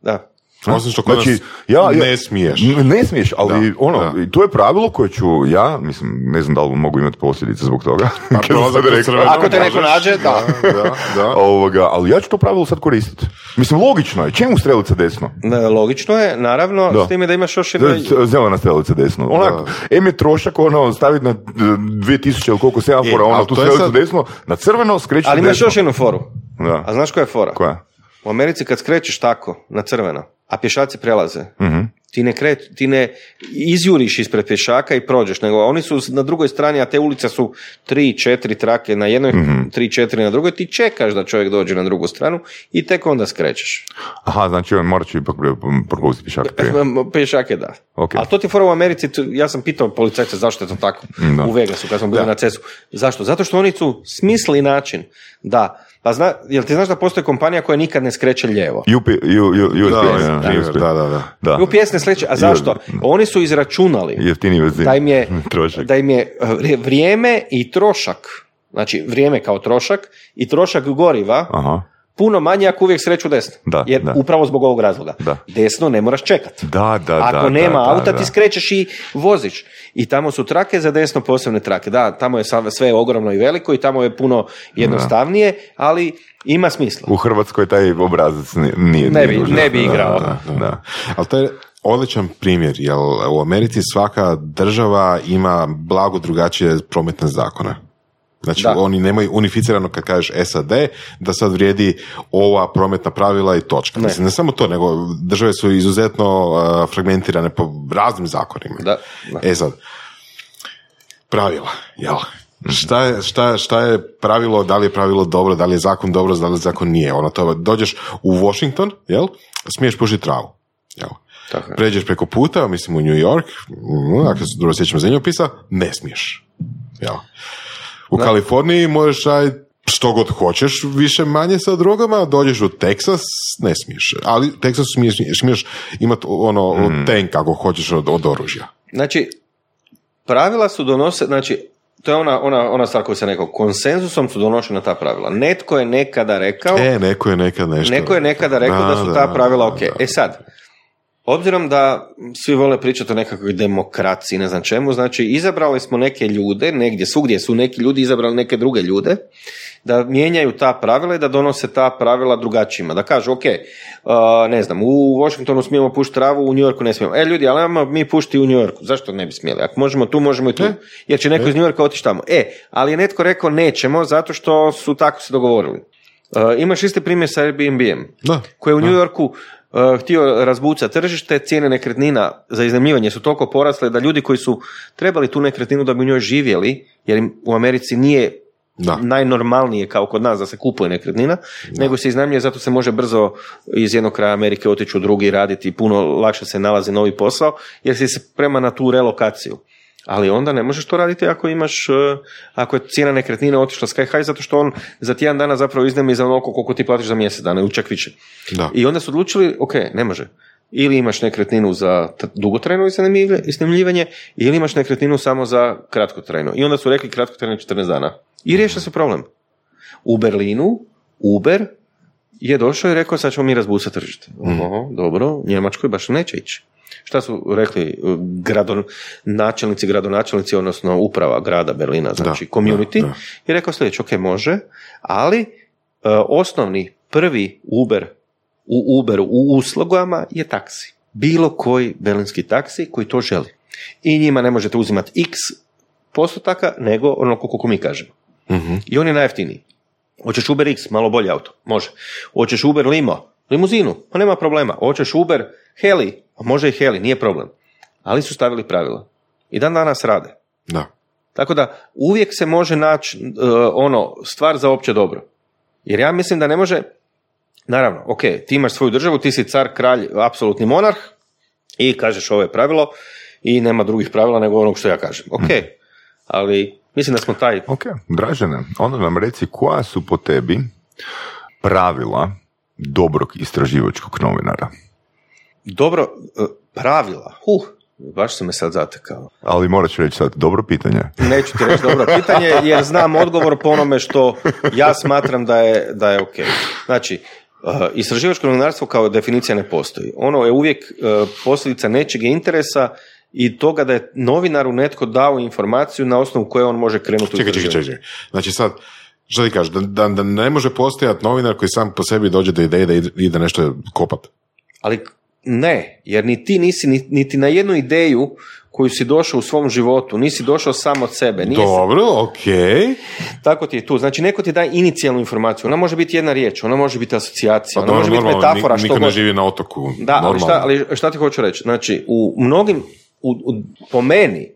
da. Osim što kod Znači, nas ja, ja, ne smiješ. Ne smiješ, ali Da, ono, da. to je pravilo koje ću ja, mislim, ne znam da li mogu imati posljedice zbog toga. Pa [LAUGHS] rekao. Ako te neko nađe, da. da, da. [LAUGHS] Ovoga, ali ja ću to pravilo sad koristiti. Mislim, logično je. Čemu strelica desno? Ne, Logično je, naravno, Da. s time da imaš još jedna... Zelena strelica desno. Onako, em je trošak ono, staviti na e, 2000 ili koliko semafora, E, ono, tu strelicu sad- desno, na crveno skreći Ali imaš desno. još jednu foru. Da. A znaš koja je fora? Koja? U Americi kad skrećeš tako, na crveno, a pješaci prelaze, Mhm. ti ne, kret, ti ne izjuriš ispred pješaka i prođeš, nego oni su na drugoj strani, a te ulice su tri, četiri trake na jednoj, Mhm. tri, četiri na drugoj, ti čekaš da čovjek dođe na drugu stranu i tek onda skrećeš. Aha, znači on morat ću ipak propustiti pješak prije. Pješake da. Ok. Ali to ti fora u Americi, tu- ja sam pitao policajca zašto je to tako Da. u Vegasu kad smo bili na cesu. Zašto? Zato što oni su smisli način da, pa zna, jel ti znaš da postoji kompanija koja nikad ne skreće lijevo? UP, U, U, USB, Da, da, da, da. Da. U pjesne sleće, a zašto? Oni su izračunali da im je, [LAUGHS] da im je eh, vrijeme i trošak, znači vrijeme kao trošak i trošak goriva Aha. Puno manje ako uvijek sreću desno. Da, Jer da. upravo zbog ovog razloga. Da. Desno ne moraš čekati. Da, da, Ako da, nema auta, da. ti skrećeš i voziš. I tamo su trake za desno posebne trake. Da, tamo je sve ogromno i veliko i tamo je puno jednostavnije, ali ima smisla. U Hrvatskoj taj obrazac ni- nije... Ne nije bi- ne bi igrao. Da, da, da. Ali to je odličan primjer, jer u Americi svaka država ima blago drugačije prometne zakone. Znači, Da. oni nemaju unificirano kad kažeš SAD, da sad vrijedi ova prometna pravila i točka. Ne. Mislim, ne samo to, nego države su izuzetno uh, fragmentirane po raznim zakonima. Da, da. E sad, pravila, jel? Šta je, šta, šta je pravilo, da li je pravilo dobro, da li je zakon dobro, da li zakon nije. Ono to, dođeš u Washington, jel? Smiješ pušiti travu, jel? Tako je. Pređeš preko puta, mislim u New York, mm, ako se dobro sjećam zemljopisa, ne smiješ. Jel? U Kaliforniji možeš raditi što god hoćeš, više manje sa drogama, dođeš u Teksas, ne smiješ. Ali u Teksasu smiješ, smiješ imati ono tank ako hoćeš od, od oružja. Znači, pravila su donose, znači, to je ona, ona, ona stvar koju sam rekao, konsenzusom su donošena ta pravila. Netko je nekada rekao, E, neko je nekad nešto. neko je nekada rekao da, su ta pravila ok. E sad, obzirom da svi vole pričati o nekakvoj demokraciji, ne znam čemu, znači izabrali smo neke ljude, negdje, svugdje su neki ljudi izabrali neke druge ljude, da mijenjaju ta pravila i da donose ta pravila drugačijima. Da kažu, ok, uh, ne znam, u Washingtonu smijemo pušiti travu, u New Yorku ne smijemo. E, ljudi, ali ajmo mi pušiti u New Yorku. Zašto ne bi smjeli? Ako možemo tu, možemo i tu. Jer će neko iz New Yorka otići tamo. E, ali je netko rekao nećemo, zato što su tako se dogovorili. Uh, imaš isti primjer sa Airbnb-em Da. koji je u New Yorku uh, htio razbucati tržište, cijene nekretnina za iznajmljivanje su toliko porasle da ljudi koji su trebali tu nekretninu da bi u njoj živjeli, jer im u Americi nije Da. najnormalnije kao kod nas da se kupuje nekretnina, nego se iznajmljuje, zato se može brzo iz jednog kraja Amerike otići u drugi raditi i puno lakše se nalazi novi posao, jer si se sprema na tu relokaciju. Ali onda ne možeš to raditi ako imaš, uh, ako je cijena nekretnine otišla sky high, zato što on za tjedan dana zapravo iznajmi za onoliko koliko ti platiš za mjesec dana, ili čak više. Da. I onda su odlučili, ok, ne može. Ili imaš nekretninu za dugotrajno iznajmljiv- iznajmljivanje, ili imaš nekretninu samo za kratkotrajno. I onda su rekli kratkotrajno 14 dana. I riješio se problem. U Berlinu, Uber je došao i rekao sad ćemo mi razbucati tržište. Oho, dobro, Njemačkoj baš neće ići. Šta su rekli uh, gradon, načelnici, gradonačelnici, odnosno uprava grada Berlina, znači Da, community, da, da. i rekao sljedeće, ok, može, ali uh, osnovni prvi Uber u Uberu u uslugama je taksi. Bilo koji berlinski taksi koji to želi. I njima ne možete uzimati x postotaka, nego ono koliko mi kažemo. Mhm. I on je najjeftiniji. Hoćeš Uber X, malo bolji auto, može. Hoćeš Uber Limo, limuzinu, pa nema problema. Hoćeš Uber Heli, a može i Heli, nije problem. Ali su stavili pravila. I dan danas rade. Da. Tako da uvijek se može naći e, ono, stvar za opće dobro. Jer ja mislim da ne može, naravno, ok, ti imaš svoju državu, ti si car, kralj, apsolutni monarh i kažeš ovo je pravilo i nema drugih pravila nego onog što ja kažem. Ok, ali mislim da smo taj Ok, Dražene, onda nam reci koja su po tebi pravila dobrog istraživačkog novinara? dobro e, pravila. Huh, baš se me sad zatekao. Ali moraš reći sad, dobro pitanje. [LAUGHS] Neću ti reći dobro pitanje, jer znam odgovor po onome što ja smatram da je, da je ok. Znači, uh, istraživačko novinarstvo kao definicija ne postoji. Ono je uvijek uh, posljedica nečeg interesa i toga da je novinaru netko dao informaciju na osnovu koje on može krenuti u Čekaj, čekaj, istraživanje. čekaj. Znači sad, što ti kažeš, da, da, da ne može postojati novinar koji sam po sebi dođe do ideje da ide, nešto kopat. Ali ne, jer ni ti nisi ni- niti na jednu ideju koju si došao u svom životu, nisi došao sam od sebe. Nije se- Dobro, okej. [LAUGHS] Tako ti je tu. Znači, neko ti daje inicijalnu informaciju. Ona može biti jedna riječ, ona može biti asocijacija, Pa ona može biti normalno, metafora, ni- što niko ne živi na otoku. Da, ali šta, ali šta ti hoću reći? Znači, u mnogim, u, u- po meni,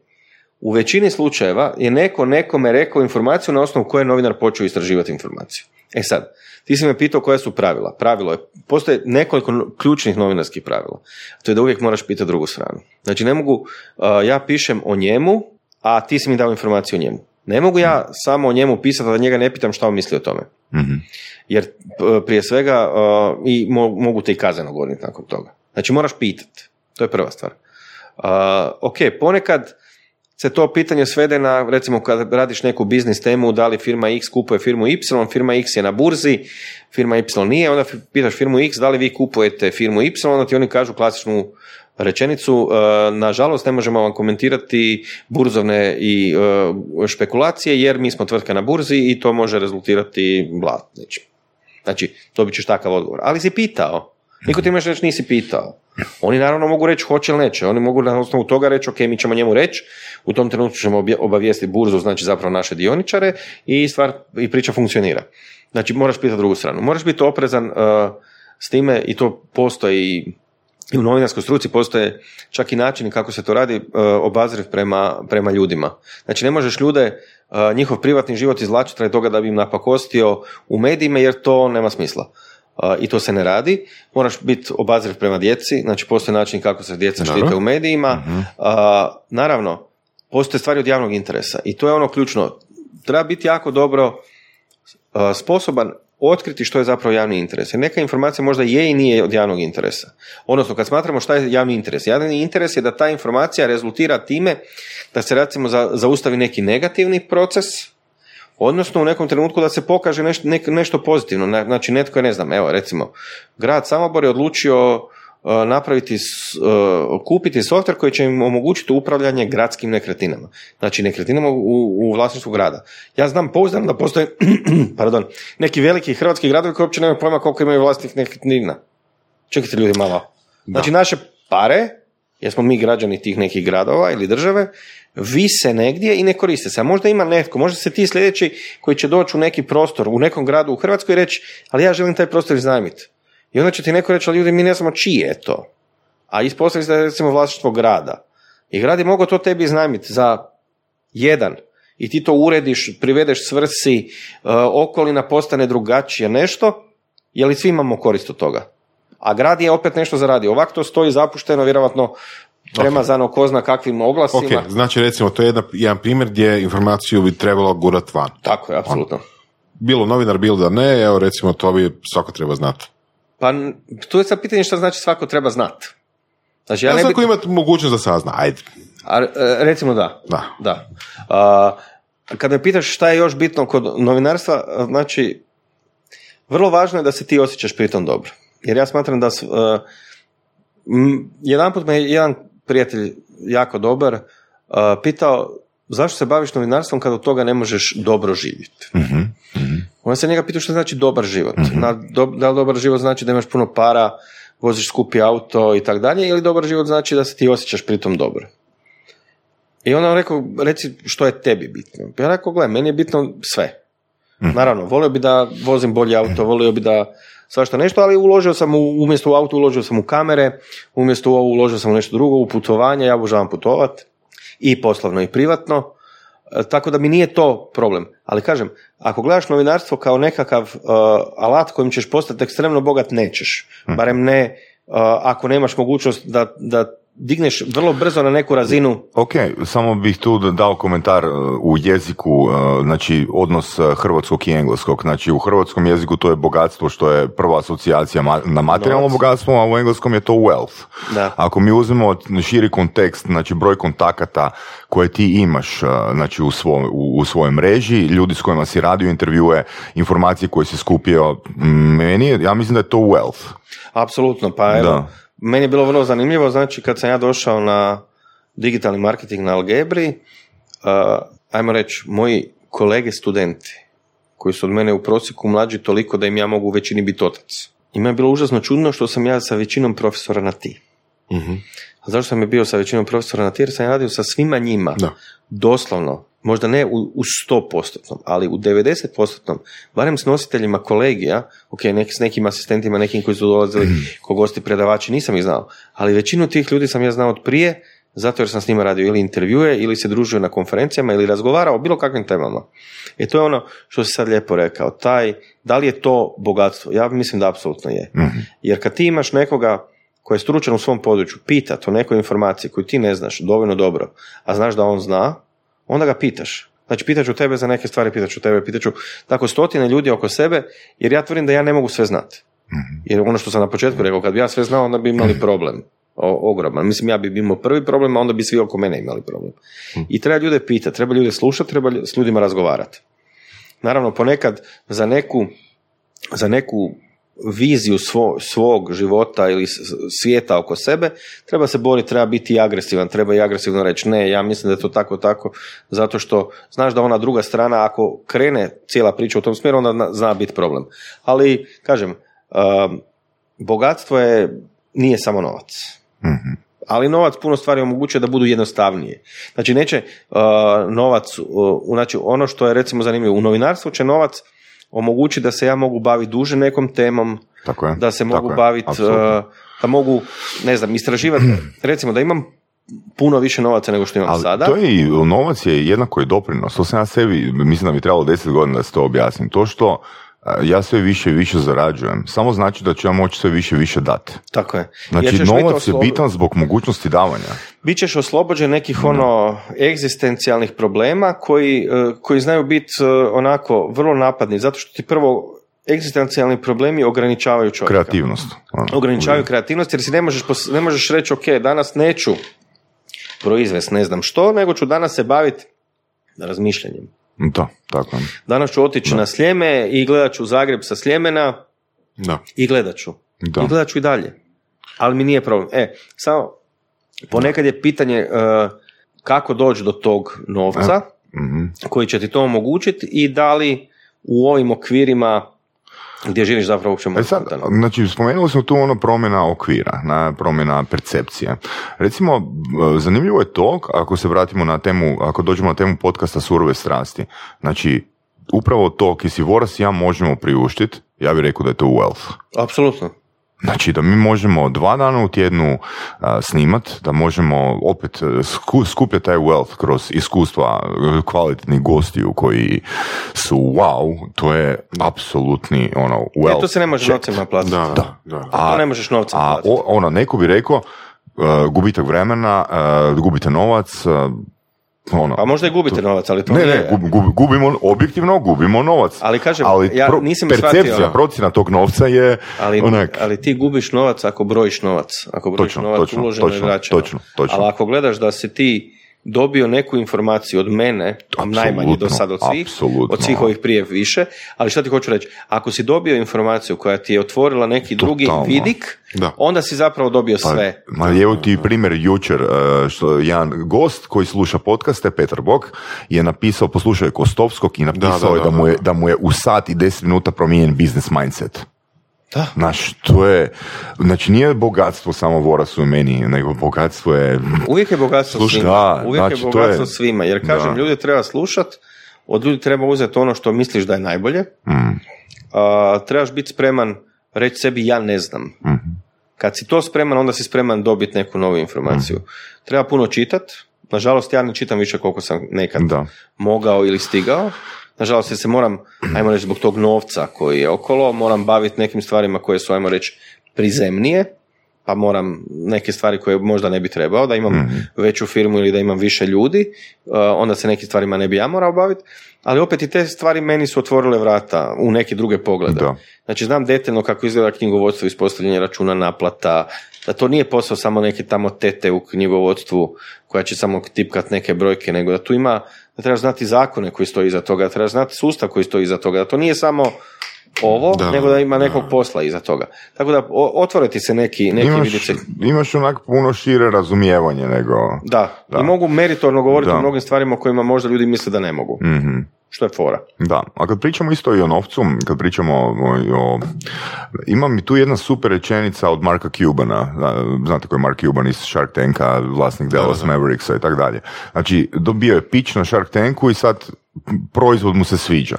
u većini slučajeva je neko nekome rekao informaciju na osnovu koje je novinar počeo istraživati informaciju. E sad, ti si me pitao koja su pravila. Pravilo je, postoje nekoliko ključnih novinarskih pravila. To je da uvijek moraš pitati drugu stranu. Znači, ne mogu, uh, ja pišem o njemu, a ti si mi dao informaciju o njemu. Ne mogu ja samo o njemu pisati, a da njega ne pitam šta on misli o tome. Mhm. Jer prije svega uh, i mo- mogu te i kazneno goniti nakon toga. Znači moraš pitati. To je prva stvar. Uh, ok, ponekad se to pitanje svede na, recimo kad radiš neku biznis temu, da li firma X kupuje firmu Y, firma X je na burzi, firma Y nije, onda pitaš firmu X da li vi kupujete firmu Y, onda ti oni kažu klasičnu rečenicu, e, nažalost ne možemo vam komentirati burzovne i e, špekulacije jer mi smo tvrtka na burzi i to može rezultirati blat. Znači, dobit ćeš takav odgovor. Ali si pitao. Niko ti možeš reći nisi pitao. Oni naravno mogu reći hoće ili neće. Oni mogu na osnovu toga reći ok, mi ćemo njemu reći, u tom trenutku ćemo obavijestiti burzu, znači zapravo naše dioničare i stvar i priča funkcionira. Znači moraš pitati drugu stranu. Moraš biti oprezan uh, s time i to postoji i u novinarskoj struci postoje čak i načini kako se to radi uh, obazriv prema, prema ljudima. Znači ne možeš ljude, uh, njihov privatni život izvlačiti radi toga da bi im napakostio u medijima jer to nema smisla i to se ne radi. Moraš biti obazriv prema djeci, znači postoje način kako se djeca štite u medijima. Mhm. naravno, postoje stvari od javnog interesa i to je ono ključno. Treba biti jako dobro sposoban otkriti što je zapravo javni interes. Jer neka informacija možda je i nije od javnog interesa. Odnosno, kad smatramo šta je javni interes. Javni interes je da ta informacija rezultira time da se recimo zaustavi neki negativni proces, Odnosno u nekom trenutku da se pokaže nešto, nešto pozitivno. Znači netko je, ne znam, evo recimo, grad Samobor je odlučio uh, napraviti, uh, kupiti softver koji će im omogućiti upravljanje gradskim nekretninama. Znači nekretninama u, u vlasništvu grada. Ja znam pouzdano da postoje [CLEARS THROAT] pardon, neki veliki hrvatski gradovi koji uopće nemaju pojma koliko imaju vlastnih nekretnina. Čekajte ljudi malo. Znači naše pare, jer smo mi građani tih nekih gradova ili države, vise negdje i ne koriste se. A možda ima netko, možda se ti sljedeći koji će doći u neki prostor u nekom gradu u Hrvatskoj i reći, ali ja želim taj prostor iznajmiti. I onda će ti neko reći, ali ljudi, mi ne znamo čije je to. A ispostaviti se je recimo vlasništvo grada. I grad je mogao to tebi iznajmiti za jedan. I ti to urediš, privedeš svrsi, e, okolina postane drugačije, nešto, je li svi imamo korist od toga? A grad je opet nešto zaradio. Ovako to stoji zapušteno, vjerojatno premazano ko zna kakvim oglasima. Ok, znači recimo to je jedna, jedan primjer gdje informaciju bi trebalo gurat van. Tako je, apsolutno. Bilo novinar, bilo da ne, evo recimo to bi svako treba znati. Pa tu je sad pitanje što znači svako treba znati. Znači, ja, ja ne svako bi... mogućnost da sazna, ajde. A, e, recimo da. Da. da. A, kada me pitaš šta je još bitno kod novinarstva, znači, vrlo važno je da se ti osjećaš pritom dobro. Jer ja smatram da uh, jedan put me jedan prijatelj jako dobar, uh, pitao zašto se baviš novinarstvom kada od toga ne možeš dobro živjeti. mm On se njega pitao što znači dobar život. mm Na, da li dobar život znači da imaš puno para, voziš skupi auto i tako dalje, ili dobar život znači da se ti osjećaš pritom dobro. I on rekao, reci što je tebi bitno. Ja rekao, gle, meni je bitno sve. Mhm. Naravno, volio bi da vozim bolje auto, volio bi da svašta nešto, ali uložio sam u, umjesto u auto uložio sam u kamere, umjesto u ovo uložio sam u nešto drugo, u putovanje, ja obožavam putovat i poslovno i privatno, e, tako da mi nije to problem. Ali kažem, ako gledaš novinarstvo kao nekakav uh, alat kojim ćeš postati ekstremno bogat, nećeš. Mhm. Barem ne uh, ako nemaš mogućnost da, da digneš vrlo brzo na neku razinu. Ok, samo bih tu dao komentar uh, u jeziku, uh, znači odnos uh, hrvatskog i engleskog. Znači u hrvatskom jeziku to je bogatstvo što je prva asocijacija na materijalno bogatstvo, a u engleskom je to wealth. Da. Ako mi uzmemo širi kontekst, znači broj kontakata koje ti imaš znači u, svo, u, svojoj mreži, ljudi s kojima si radio intervjue, informacije koje si skupio, meni, ja mislim da je to wealth. Apsolutno, pa evo, da meni je bilo vrlo zanimljivo, znači kad sam ja došao na digitalni marketing na Algebri, uh, ajmo reći, moji kolege studenti, koji su od mene u prosjeku mlađi toliko da im ja mogu u većini biti otac. I je bilo užasno čudno što sam ja sa većinom profesora na ti. uh A zašto sam je bio sa većinom profesora na ti? Jer sam radio sa svima njima. Da. Doslovno možda ne u, u 100%, ali u 90%, barem s nositeljima kolegija, ok, nek, s nekim asistentima, nekim koji su dolazili [CLEARS THROAT] ko gosti predavači, nisam ih znao, ali većinu tih ljudi sam ja znao od prije, zato jer sam s njima radio ili intervjue, ili se družio na konferencijama, ili razgovarao o bilo kakvim temama. E to je ono što si sad lijepo rekao, taj, da li je to bogatstvo? Ja mislim da apsolutno je. Mhm. Jer kad ti imaš nekoga koji je stručan u svom području, pita o nekoj informaciji koju ti ne znaš dovoljno dobro, a znaš da on zna, onda ga pitaš. Znači, pitaću tebe za neke stvari, pitaću tebe, pitaću tako stotine ljudi oko sebe, jer ja tvrdim da ja ne mogu sve znati. Mhm. Jer ono što sam na početku rekao, kad bi ja sve znao, onda bi imali problem. o- ogroman. Mislim, ja bi imao prvi problem, a onda bi svi oko mene imali problem. I treba ljude pitati, treba ljude slušati, treba s ljudima razgovarati. Naravno, ponekad za neku, za neku viziju svo- svog života ili svijeta oko sebe, treba se boriti, treba biti agresivan, treba i agresivno reći ne, ja mislim da je to tako, tako, zato što znaš da ona druga strana, ako krene cijela priča u tom smjeru, onda na- zna biti problem. Ali, kažem, um, bogatstvo je, nije samo novac. Ali novac puno stvari omogućuje da budu jednostavnije. Znači neće uh, novac, uh, znači ono što je recimo zanimljivo, u novinarstvu će novac omogućiti da se ja mogu baviti duže nekom temom, Tako je. da se Tako mogu baviti, uh, da mogu, ne znam, istraživati, [CLEARS THROAT] recimo da imam puno više novaca nego što imam Ali sada. to je i novac je jednako i doprinos. To sam ja sebi, mislim da mi trebalo deset godina da se to objasnim. To što ja sve više i više zarađujem, samo znači da ću ja moći sve više i više dati. Tako je. Znači, Jer biti novac je bitan zbog mogućnosti davanja. Bićeš oslobođen nekih ono egzistencijalnih problema koji, e, koji znaju biti e, onako vrlo napadni, zato što ti prvo egzistencijalni problemi ograničavaju čovjeka. Kreativnost. ono. Ograničavaju kreativnost jer si ne možeš, pos- ne možeš reći ok, danas neću proizvest ne znam što, nego ću danas se baviti razmišljanjem. Da, tako je. Danas ću otići na Sljeme i gledat ću Zagreb sa Sljemena Da. i gledat ću. Da. I gledat ću i dalje. Ali mi nije problem. E, samo ponekad je pitanje e, kako doći do tog novca Mhm. koji će ti to omogućiti i da li u ovim okvirima gdje živiš zapravo uopće E sad, znači, spomenuli smo tu ono promjena okvira, na promjena percepcije. Recimo, b- zanimljivo je to, ako se vratimo na temu, ako dođemo na temu podcasta Surove strasti, znači, upravo to, ki si ja možemo priuštiti, ja bih rekao da je to wealth. Apsolutno. Znači da mi možemo dva dana u tjednu a, snimat, da možemo opet e, sku, skupljati taj wealth kroz iskustva e, kvalitetnih gostiju koji su wow, to je apsolutni ono wealth. E, to se ne može check. novcima platiti. Da, da, da. To ne možeš novcem A platiti. o- ono, neko bi rekao e, gubitak vremena, e, gubite novac, ono, Pa možda i gubite novac, ali to ne, nije. ne, gub- gub- gubimo, objektivno gubimo novac. Ali kažem, ali ja pro- nisam percepcija, shvatio- procjena tog novca je Ali, onak, ali ti gubiš novac ako brojiš novac. Ako brojiš Točno, novac točno, uloženo točno, i vraćeno. točno, točno. Ali ako gledaš da si ti dobio neku informaciju od mene, najmanje do sad od svih, apsolutno. od svih ovih prije više, ali šta ti hoću reći, ako si dobio informaciju koja ti je otvorila neki drugi Totalno. vidik, Da. onda si zapravo dobio Pa, sve. Ma evo ti primjer jučer, e, što jedan gost koji sluša podcaste, Petar Bok, je napisao, poslušao je Kostovskog i napisao Da, da, je da mu je, da. da mu je u sat i deset minuta promijenjen business mindset. Da. Znaš, to je, znači nije bogatstvo samo Vorasu i meni, nego bogatstvo je, Uvijek je bogatstvo Slušaj, svima. da, Uvijek znači, je bogatstvo je- svima. Jer kažem, da. ljudi treba slušat, od ljudi treba uzeti ono što misliš da je najbolje. mm, A, trebaš biti spreman reći sebi ja ne znam. mhm. Kad si to spreman, onda si spreman dobiti neku novu informaciju. Mhm. Treba puno čitat. Nažalost, ja ne čitam više koliko sam nekad Da. mogao ili stigao. Nažalost, jer se moram, ajmo reći, zbog tog novca koji je okolo, moram baviti nekim stvarima koje su, ajmo reći, prizemnije, pa moram neke stvari koje možda ne bi trebao, da imam Mhm. veću firmu ili da imam više ljudi, uh, onda se nekim stvarima ne bi ja morao baviti, ali opet i te stvari meni su otvorile vrata u neke druge poglede. Da. Znači, znam detaljno kako izgleda knjigovodstvo, ispostavljanje računa, naplata, da to nije posao samo neke tamo tete u knjigovodstvu koja će samo tipkat neke brojke, nego da tu ima, da treba znati zakone koji stoji iza toga, da treba znati sustav koji stoji iza toga, da to nije samo ovo, Da, nego da ima nekog posla iza toga. Tako da o- otvore ti se neki, neki Imaš, vidice. imaš onak puno šire razumijevanje nego... Da, Da. i mogu meritorno govoriti Da. o mnogim stvarima o kojima možda ljudi misle da ne mogu. Mhm. Što je fora. Da, a kad pričamo isto i o novcu, kad pričamo o, o ima mi tu jedna super rečenica od Marka Cubana, Zna- znate ko je Mark Cuban iz Shark Tanka, vlasnik Dallas Mavericksa i tako dalje. Znači, dobio je pitch na Shark Tanku i sad proizvod mu se sviđa.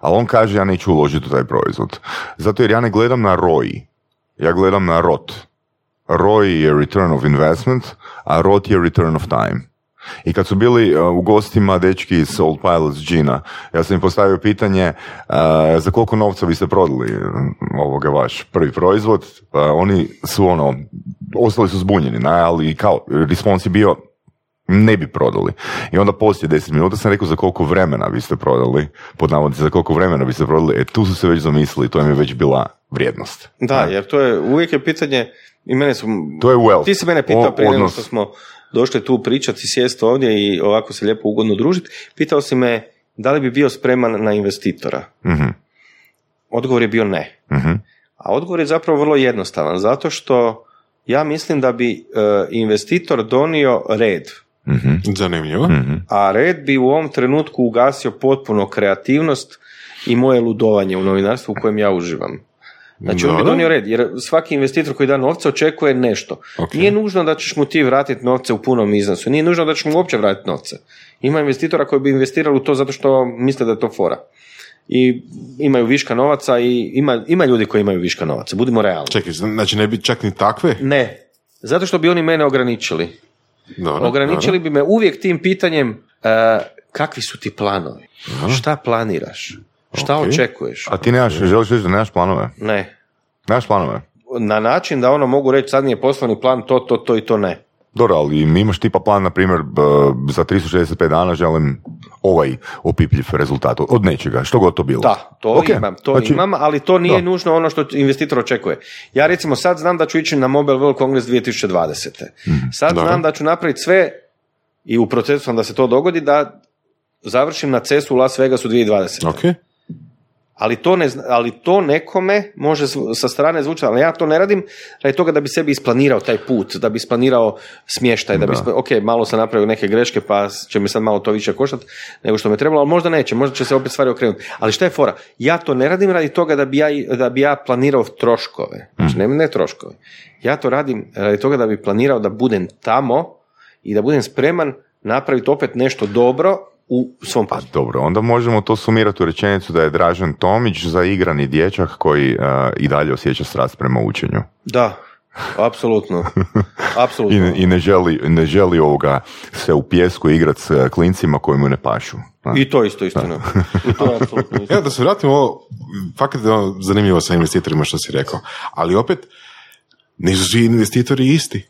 Ali on kaže ja neću uložiti u taj proizvod. Zato jer ja ne gledam na ROI, ja gledam na ROT. ROI je return of investment, a ROT je return of time. I kad su bili uh, u gostima dečki iz Old Pilots Gina, ja sam im postavio pitanje uh, za koliko novca biste prodali um, ovoga vaš prvi proizvod. Uh, oni su ono, ostali su zbunjeni, na, ali kao, respons je bio ne bi prodali. I onda poslije 10 minuta sam rekao za koliko vremena biste prodali, pod navodnici za koliko vremena biste prodali, e tu su se već zamislili, to im je već bila vrijednost. Da, jer to je, uvijek je pitanje, i mene su... To je wealth. Ti si mene pitao prije nego što smo došli tu pričati, sjesti ovdje i ovako se lijepo ugodno družiti. Pitao si me da li bi bio spreman na investitora. Mhm, Odgovor je bio ne. mhm. A odgovor je zapravo vrlo jednostavan, zato što ja mislim da bi e, investitor donio red, Mhm, Zanimljivo. mhm. a red bi u ovom trenutku ugasio potpuno kreativnost i moje ludovanje u novinarstvu u kojem ja uživam. Znači on bi donio red, jer svaki investitor koji da novce očekuje nešto. Ok. Nije nužno da ćeš mu ti vratiti novce u punom iznosu, nije nužno da ćeš mu uopće vratiti novce. Ima investitora koji bi investirali u to zato što misle da je to fora. I imaju viška novaca i ima, ima ljudi koji imaju viška novaca, budimo realni. Čekaj, znači ne bi čak ni takve? Ne, zato što bi oni mene ograničili. Dobro, Ograničili bi me uvijek tim pitanjem e, kakvi su ti planovi, šta planiraš, šta Ok. očekuješ. A ti nemaš, želiš reći da nemaš planove? Ne, Nemaš planove? na način da ono mogu reći sad mi je poslovni plan to, to, to i to ne. Dobro, ali imaš tipa plan, na primjer, za 365 dana želim ovaj opipljiv rezultat od nečega, što god to bilo. Da, to Ok, imam, to znači, imam, ali to nije da. nužno ono što investitor očekuje. Ja recimo sad znam da ću ići na Mobile World Congress 2020. Sad Dobro. znam da ću napraviti sve i u procesu sam da se to dogodi da završim na CES-u u Las Vegasu 2020. Ok. Ali to, ne, ali to nekome može sa strane zvučati, ali ja to ne radim radi toga da bi sebi isplanirao taj put, da bi isplanirao smještaj, da, bi Da. ispla- ok, malo sam napravio neke greške pa će mi sad malo to više koštati nego što me trebalo, ali možda neće, možda će se opet stvari okrenuti. Ali šta je fora? Ja to ne radim radi toga da bi ja, da bi ja planirao troškove. Znači, ne, ne troškove. Ja to radim radi toga da bi planirao da budem tamo i da budem spreman napraviti opet nešto dobro u svom Pa poslu. dobro, onda možemo to sumirati u rečenicu da je Dražen Tomić zaigrani dječak koji uh, i dalje osjeća strast prema učenju. Da, apsolutno. [LAUGHS] I, Apsolutno. i ne, želi, ne želi ovoga se u pjesku igrat s uh, klincima koji mu ne pašu. Da. I to isto istina. I to je apsolutno istina. Evo da se vratimo ovo, fakat je zanimljivo sa investitorima što si rekao, ali opet nisu svi investitori isti.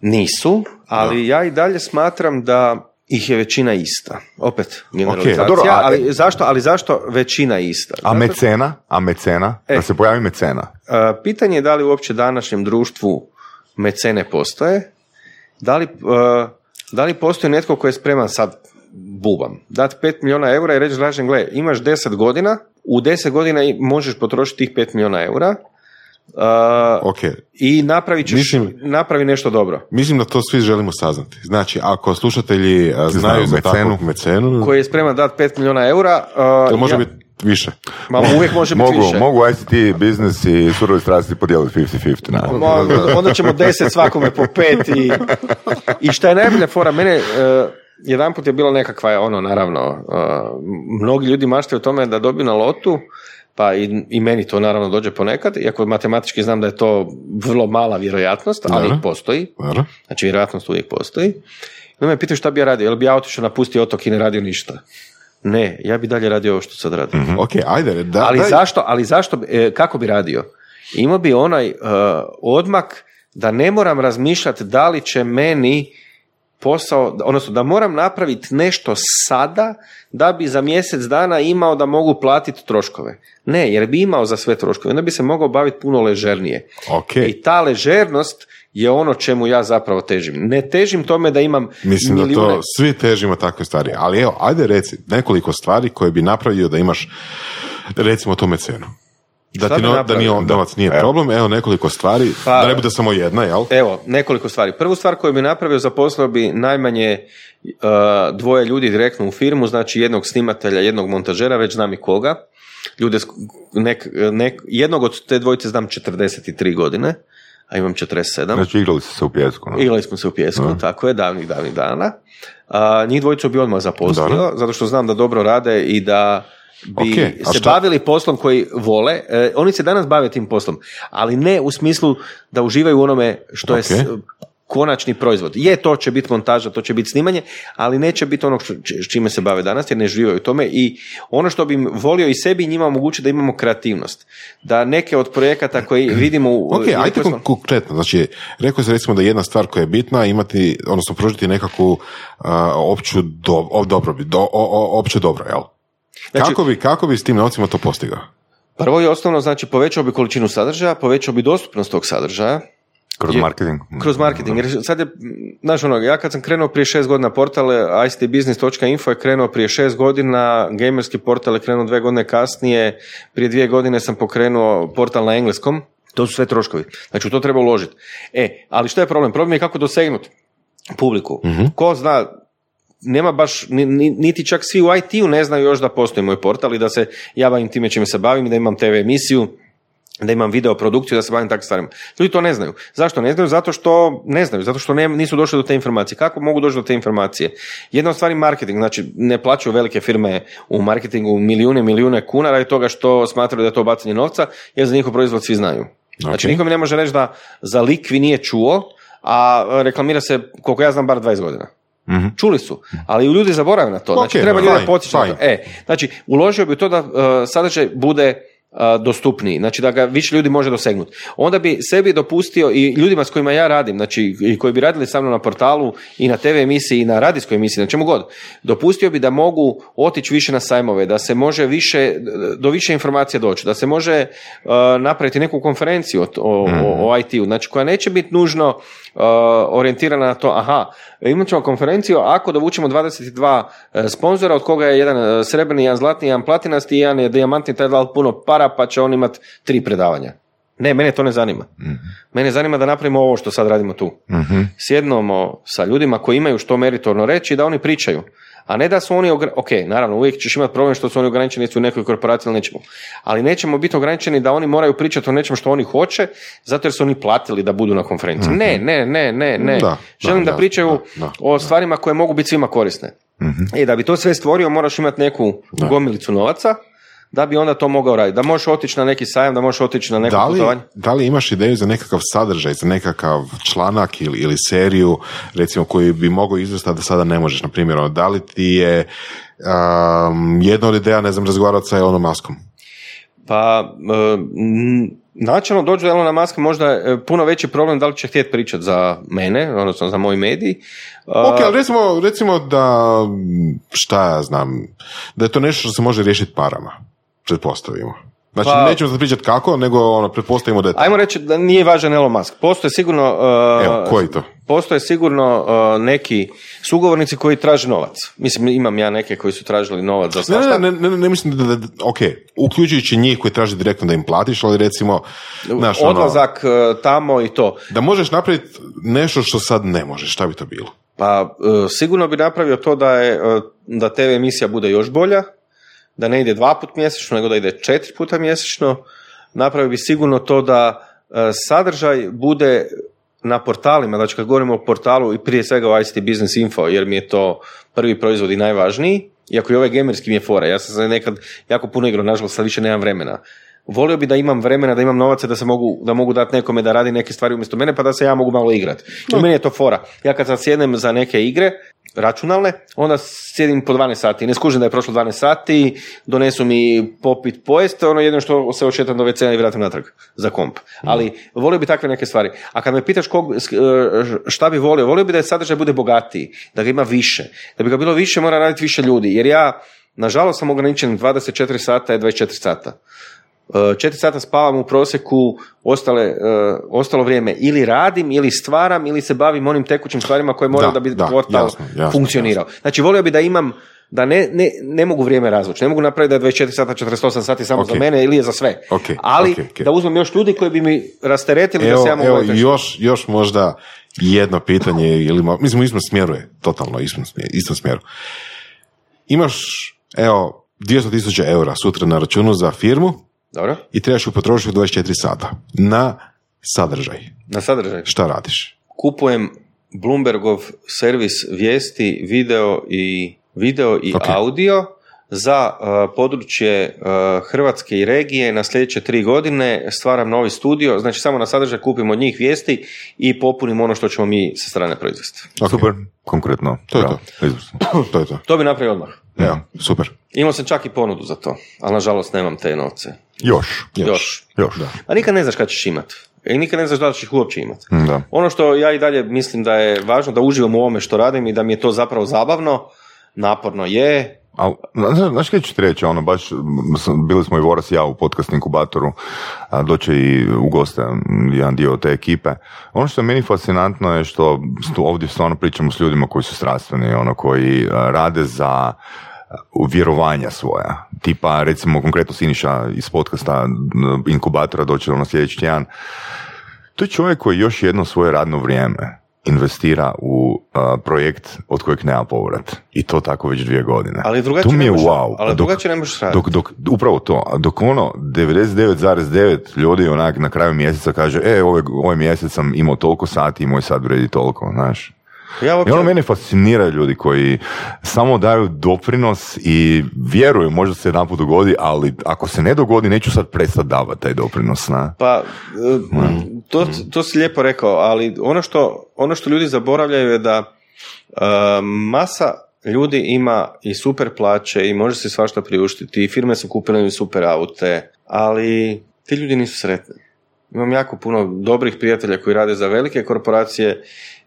Nisu, ali ja i dalje smatram da ih je većina ista. Opet, generalizacija. a dobro, a- ali, zašto, ali zašto većina ista? A mecena? A mecena? E. Da se pojavi mecena. A, pitanje je da li uopće današnjem društvu mecene postoje, da li, a, da li postoji netko koji je spreman sad bubam, dati 5 milijuna eura i reći gle, imaš 10 godina, u 10 godina možeš potrošiti tih 5 milijuna eura a, Ok, i napravit ćeš, Mislim- napravi nešto dobro. mislim da to svi želimo saznati. Znači, ako slušatelji znaju Znaju za mecenu. takvog mecenu, Koji je spreman dati 5 milijuna eura, a, to može ja- biti više. Ma, uvijek može biti Mogu, više. mogu ICT biznis i surove strasti podijeliti 50-50. Na. Ma, onda ćemo deset [LAUGHS] svakome po pet i, i šta je najbolja fora, mene uh, jedanput je bila nekakva, ono, naravno, uh, mnogi ljudi maštaju o tome da dobiju na lotu, pa i, i meni to naravno dođe ponekad, iako matematički znam da je to vrlo mala vjerojatnost, ali Dobro. postoji, Dobro. znači vjerojatnost uvijek postoji. I me pitaju šta bi ja radio, jel bi ja otišao napustio otok i ne radio ništa? Ne, ja bi dalje radio ovo što sad radim. Ok, ajde, da, Ali daj. zašto, ali zašto, e, kako bi radio? Imao bi onaj e, odmak da ne moram razmišljati da li će meni posao, odnosno da moram napraviti nešto sada da bi za mjesec dana imao da mogu platiti troškove. Ne, jer bi imao za sve troškove, onda bi se mogao baviti puno ležernije. Ok. I ta ležernost je ono čemu ja zapravo težim. Ne težim tome da imam Mislim da milijune... to svi težimo takve stvari. Ali evo, ajde reci nekoliko stvari koje bi napravio da imaš, recimo to mecenu. Da ti no- da nije, novac nije problem, evo nekoliko stvari, Pa- da ne bude samo jedna, jel? Evo, nekoliko stvari. Prvu stvar koju bi napravio, zaposlio bi najmanje uh, dvoje ljudi direktno u firmu, znači jednog snimatelja, jednog montažera, već znam i koga. Ljude, nek, nek, jednog od te dvojice znam 43 godine, a imam 47. Znači igrali su se u pjesku. no? Igrali smo se u pjesku, tako je, davnih, davnih dana. A, njih dvojicu bi odmah zaposlio, zato što znam da dobro rade i da bi Ok, a se šta- bavili poslom koji vole. E, oni se danas bave tim poslom, ali ne u smislu da uživaju u onome što je Ok. s- konačni proizvod. Je, to će biti montaža, to će biti snimanje, ali neće biti ono što- č- čime se bave danas, jer ne živaju u tome i ono što bi volio i sebi i njima omogućiti da imamo kreativnost. Da neke od projekata koji vidimo u... Ok, ajde smo- kon- konkretno, znači, rekao se recimo da je jedna stvar koja je bitna imati, odnosno pružiti nekakvu a, opću do, o, dobrobit, do, o, o- opće dobro, jel? Znači- kako, bi, kako bi s tim novcima to postigao? Prvo i osnovno, znači povećao bi količinu sadržaja, povećao bi dostupnost tog sadržaja, Kroz marketing? Kroz marketing, jer sad je, znaš ono, ja kad sam krenuo prije šest godina portale, ictbusiness.info je krenuo prije šest godina, gamerski portal je krenuo dve godine kasnije, prije dvije godine sam pokrenuo portal na engleskom, to su sve troškovi, znači u to treba uložiti. E, ali što je problem? Problem je kako dosegnuti publiku. Ko zna, nema baš, ni- ni- niti čak svi u IT-u ne znaju još da postoji moj portal i da se ja bavim time čime se bavim da imam TV emisiju, da imam video produkciju, da se bavim takvim stvarima. Ljudi to ne znaju. Zašto ne znaju? Zato što ne znaju, zato što ne, nisu došli do te informacije. Kako mogu doći do te informacije? Jedna od stvari marketing, znači ne plaćaju velike firme u marketingu milijune, milijune kuna radi toga što smatraju da je to bacanje novca, jer za njihov proizvod svi znaju. Znači Ok. niko mi ne može reći da za likvi nije čuo, a reklamira se, koliko ja znam, bar 20 godina. Čuli su, ali ljudi zaborave na to. Znači, Ok, treba no, ljude fine, podsjećati na to. fine. E, znači, uložio bi to da uh, sadržaj bude uh, dostupniji, znači da ga više ljudi može dosegnuti. Onda bi sebi dopustio i ljudima s kojima ja radim, znači i koji bi radili sa mnom na portalu i na TV emisiji i na radijskoj emisiji, na čemu god, dopustio bi da mogu otići više na sajmove, da se može više, do više informacija doći, da se može uh, napraviti neku konferenciju o, o, o, o IT-u, znači koja neće biti nužno uh, orijentirana na to, aha, imat ćemo konferenciju, ako dovučemo 22 e, sponzora, od koga je jedan e, srebrni, jedan zlatni, jedan platinasti, jedan je dijamantni, taj je puno para, pa će on imati tri predavanja. Ne, mene to ne zanima. Mene zanima da napravimo ovo što sad radimo tu. Sjednemo sa ljudima koji imaju što meritorno reći i da oni pričaju. A ne da su oni, ogra- ok, naravno, uvijek ćeš imati problem što su oni ograničeni u nekoj korporaciji ili nečemu. Ali nećemo biti ograničeni da oni moraju pričati o nečem što oni hoće, zato jer su oni platili da budu na konferenciji. Ne, ne, ne, ne, ne. Da, Želim da, da, pričaju da, da, o stvarima koje mogu biti svima korisne. I da bi to sve stvorio, moraš imati neku gomilicu novaca, da bi onda to mogao raditi. Da možeš otići na neki sajam, da možeš otići na neko Da li, putovanje. da li imaš ideju za nekakav sadržaj, za nekakav članak ili, ili seriju, recimo, koji bi mogao izvesti, a da sada ne možeš, na primjer, ono, da li ti je um, jedna od ideja, ne znam, razgovarati sa Elonom Maskom? Pa, e, m, načelno dođe do Elona Muska možda je puno veći problem da li će htjeti pričati za mene, odnosno za moj medij. Ok, ali recimo, recimo da, šta ja znam, da je to nešto što se može riješiti parama, pretpostavimo. Znači, Pa- nećemo sad pričati kako, nego ono, pretpostavimo da je to. Ajmo reći da nije važan Elon Musk. Postoje sigurno... e, Evo, koji to? Postoje sigurno e, neki sugovornici koji traže novac. Mislim, imam ja neke koji su tražili novac za Ne, svašta. ne, ne, ne, ne mislim da, da, da- ok, uključujući njih koji traže direktno da im platiš, ali recimo, znaš, ono, Odlazak e, tamo i to. da možeš napraviti nešto što sad ne možeš, šta bi to bilo? Pa e, sigurno bi napravio to da je da TV emisija bude još bolja, da ne ide dva put mjesečno, nego da ide četiri puta mjesečno. Napravio bi sigurno to da e, sadržaj bude na portalima, znači kad govorimo o portalu i prije svega o ICT Business Info, jer mi je to prvi proizvod i najvažniji, iako i ovaj gamerski mi je fora, ja sam se nekad jako puno igrao, nažalost sad više nemam vremena. Volio bi da imam vremena, da imam novaca, da se mogu, da mogu dati nekome da radi neke stvari umjesto mene, pa da se ja mogu malo igrati. I meni je to fora. Ja kad sad sjednem za neke igre, računalne, onda sjedim po 12 sati. Ne skužim da je prošlo 12 sati, donesu mi popit pojest, ono jedno što se očetam do WC-a i vratim natrag za komp. Ali volio bi takve neke stvari. A kad me pitaš kog, e, šta bi volio, volio bi da je sadržaj bude bogatiji, da ga ima više. Da bi ga bilo više, mora raditi više ljudi. Jer ja, nažalost, sam ograničen 24 sata je 24 sata. E, Četiri sata spavam u prosjeku, ostale, e, ostalo vrijeme ili radim, ili stvaram, ili se bavim onim tekućim stvarima koje moraju Da, da, bi da, portal jasno, jasno, funkcionirao. Znači, volio bi da imam da ne, ne, ne mogu vrijeme razvući. Ne mogu napraviti da je 24 sata, 48 sati samo Ok. za mene ili je za sve. Ok, Ali ok, ok. da uzmem još ljudi koji bi mi rasteretili da Evo, se ja mogu evo još, još možda jedno pitanje, ili, mislim u istom smjeru je, totalno istom, istom smjeru. Imaš, evo, 200 tisuća eura sutra na računu za firmu Dobro, i trebaš ju potrošiti u 24 sata na sadržaj. na sadržaj. Šta radiš? Kupujem Bloombergov servis vijesti, video i, video i Ok. audio za uh, područje uh, Hrvatske i regije na sljedeće tri godine stvaram novi studio, znači samo na sadržaj kupimo od njih vijesti i popunimo ono što ćemo mi sa strane proizvesti. Super, konkretno. To je. Izvrsno. [CLEARS THROAT] to je to. To bi napravio odmah. Evo, super. Imao sam čak i ponudu za to, ali nažalost nemam te novce. Još. Još. Još. Još. A nikad ne znaš kad ćeš imat. I nikad ne znaš da li ćeš ih uopće imat. Mm, Da. Ono što ja i dalje mislim da je važno da uživam u ovome što radim i da mi je to zapravo zabavno, naporno je, A, znaš, znaš kaj ću ti reći, ono, baš, bili smo i Voras i ja u podcast inkubatoru, a doće i u goste jedan dio te ekipe. Ono što je meni fascinantno je što ovdje stvarno pričamo s ljudima koji su strastveni, ono, koji rade za vjerovanja svoja. Tipa, recimo, konkretno Siniša iz podcasta inkubatora doće ono sljedeći tjedan. To je čovjek koji još jedno svoje radno vrijeme investira u a, projekt od kojeg nema povrat. I to tako već dvije godine. ali drugačije to mi je ne možeš, wow. ali Dok- drugačije ne možeš raditi. dok, dok, upravo to, dok ono 99,9 ljudi onak na kraju mjeseca kaže, e, ovaj, ovaj mjesec sam imao toliko sati i moj sad vredi toliko, znaš. Ja I uopće, ono mene fasciniraju ljudi koji samo daju doprinos i vjeruju, možda se jedan dogodi, ali ako se ne dogodi, neću sad prestati davati taj doprinos, na. Pa, e, to, to si lijepo rekao, ali ono što, ono što ljudi zaboravljaju je da e, masa ljudi ima i super plaće i može se svašta priuštiti i firme su kupile i super aute, ali ti ljudi nisu sretni. Imam jako puno dobrih prijatelja koji rade za velike korporacije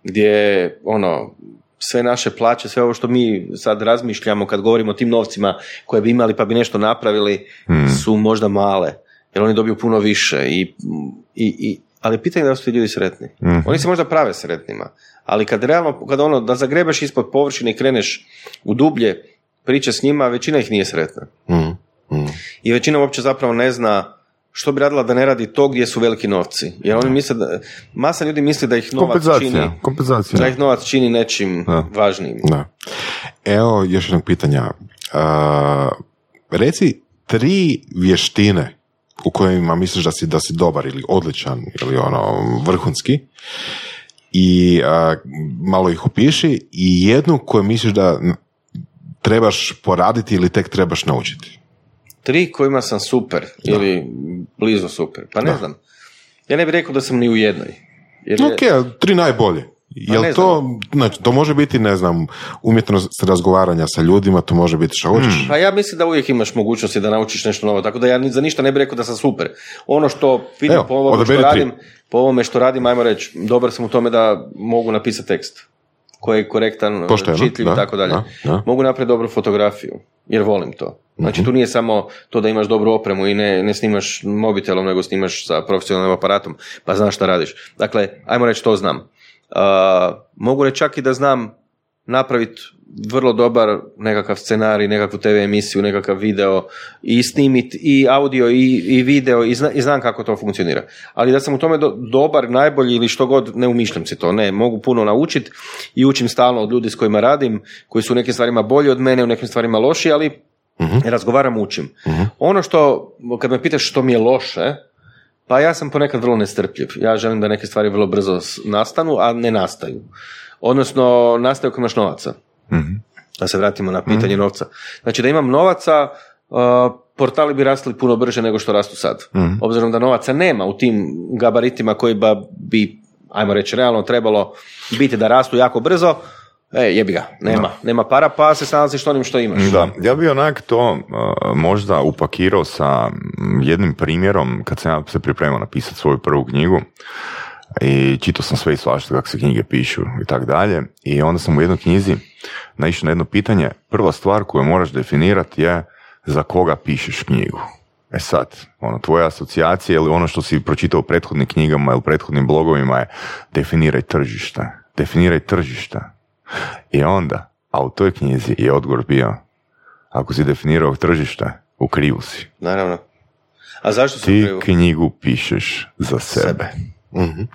gdje ono sve naše plaće, sve ovo što mi sad razmišljamo kad govorimo o tim novcima koje bi imali pa bi nešto napravili su možda male jer oni dobiju puno više i, i, i ali pitanje je da su ti ljudi sretni. Oni se možda prave sretnima, ali kad realno, kad ono, da zagrebeš ispod površine i kreneš u dublje priče s njima, većina ih nije sretna. Mm, mm. I većina uopće zapravo ne zna što bi radila da ne radi to gdje su veliki novci. Jer oni misle da, masa ljudi misli da ih novac čini, Kompenzacija, da ih novac čini nečim Da. važnijim. Da. Evo još jednog pitanja. A, reci tri vještine u kojima misliš da si, da si dobar ili odličan ili ono vrhunski i a, malo ih opiši i jednu koju misliš da trebaš poraditi ili tek trebaš naučiti. Tri kojima sam super ili blizu super. Pa ne Da. znam. Ja ne bih rekao da sam ni u jednoj. Jer je- Ok, tri najbolje. Jel ne to, znači, to može biti, ne znam, umjetnost razgovaranja sa ljudima, to može biti što hoćeš. Pa ja mislim da uvijek imaš mogućnosti da naučiš nešto novo, tako da ja za ništa ne bih rekao da sam super. Ono što vidim Evo, po ovome što odaberi tri. radim, po ovome što radim, ajmo reći, dobar sam u tome da mogu napisati tekst koji je korektan, Pošteno, čitljiv i tako dalje. da, da. Mogu napraviti dobru fotografiju, jer volim to. Znači tu nije samo to da imaš dobru opremu i ne, ne snimaš mobitelom, nego snimaš sa profesionalnim aparatom, pa znaš šta radiš. Dakle, ajmo reći to znam. Uh, mogu reći čak i da znam napraviti vrlo dobar nekakav scenarij, nekakvu TV emisiju, nekakav video i snimit i audio i, i video i, zna- i znam kako to funkcionira. Ali da sam u tome do- dobar, najbolji ili što god, ne umišljam si to. Ne, mogu puno naučiti i učim stalno od ljudi s kojima radim, koji su u nekim stvarima bolji od mene, u nekim stvarima loši, ali razgovaram, učim. Ono što, kad me pitaš što mi je loše, pa ja sam ponekad vrlo nestrpljiv. Ja želim da neke stvari vrlo brzo nastanu, a ne nastaju. Odnosno, nastaju ako imaš novaca. Da se vratimo na pitanje novca. Znači, da imam novaca, uh, portali bi rasli puno brže nego što rastu sad. Obzirom da novaca nema u tim gabaritima koji bi, ajmo reći, realno trebalo biti da rastu jako brzo, e, jebi ga, nema, nema para, pa se snalaziš onim što imaš. Da, ja bi onak to uh, možda upakirao sa jednim primjerom kad sam ja se pripremao napisati svoju prvu knjigu i čitao sam sve i svašta kako se knjige pišu i tak dalje i onda sam u jednoj knjizi naišao na jedno pitanje prva stvar koju moraš definirati je za koga pišeš knjigu E sad, ono, tvoja asocijacija ili ono što si pročitao u prethodnim knjigama ili prethodnim blogovima je definiraj tržište. Definiraj tržište. I onda, a u toj knjizi je odgovor bio, ako si definirao tržište, u krivu si. Naravno. A zašto sam Ti krivo? knjigu pišeš za sebe.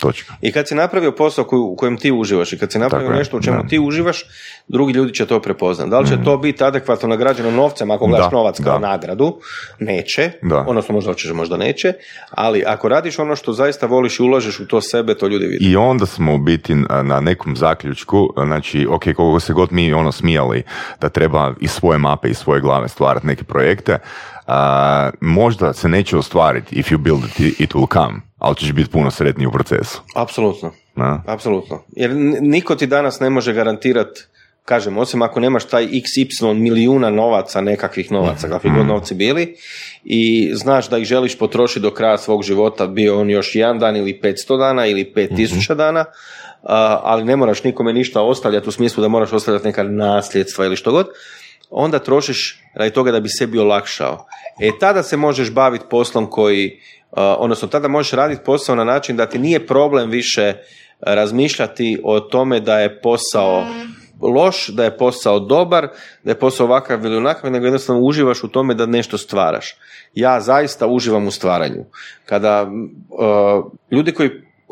Točka. I kad si napravio posao koju- u kojem ti uživaš i kad si napravio Tako nešto u čemu da. ti uživaš, drugi ljudi će to prepoznati. Da li će to biti adekvatno nagrađeno novcem ako gledaš Da, novac kao da. nagradu? Neće. Da. Odnosno možda hoćeš, možda neće. Ali ako radiš ono što zaista voliš i ulažeš u to sebe, to ljudi vide. I onda smo u biti na na nekom zaključku, znači, ok, koliko se god mi ono smijali da treba iz svoje mape, iz svoje glave stvarati neke projekte, a, možda se neće ostvariti if you build it, it will come, ali ćeš biti puno sretniji u procesu. Apsolutno. Na? Apsolutno. Jer niko ti danas ne može garantirati kažem, osim ako nemaš taj XY milijuna novaca, nekakvih novaca, kakvi god novci bili, i znaš da ih želiš potrošiti do kraja svog života, bio on još jedan dan ili 500 dana ili 5000 dana, a, ali ne moraš nikome ništa ostavljati u smislu da moraš ostavljati neka nasljedstva ili što god, onda trošiš radi toga da bi sebi olakšao. E tada se možeš baviti poslom koji, odnosno tada možeš raditi posao na način da ti nije problem više razmišljati o tome da je posao loš, da je posao dobar, da je posao ovakav ili onakav, nego jednostavno uživaš u tome da nešto stvaraš. Ja zaista uživam u stvaranju. Kada uh, ljudi koji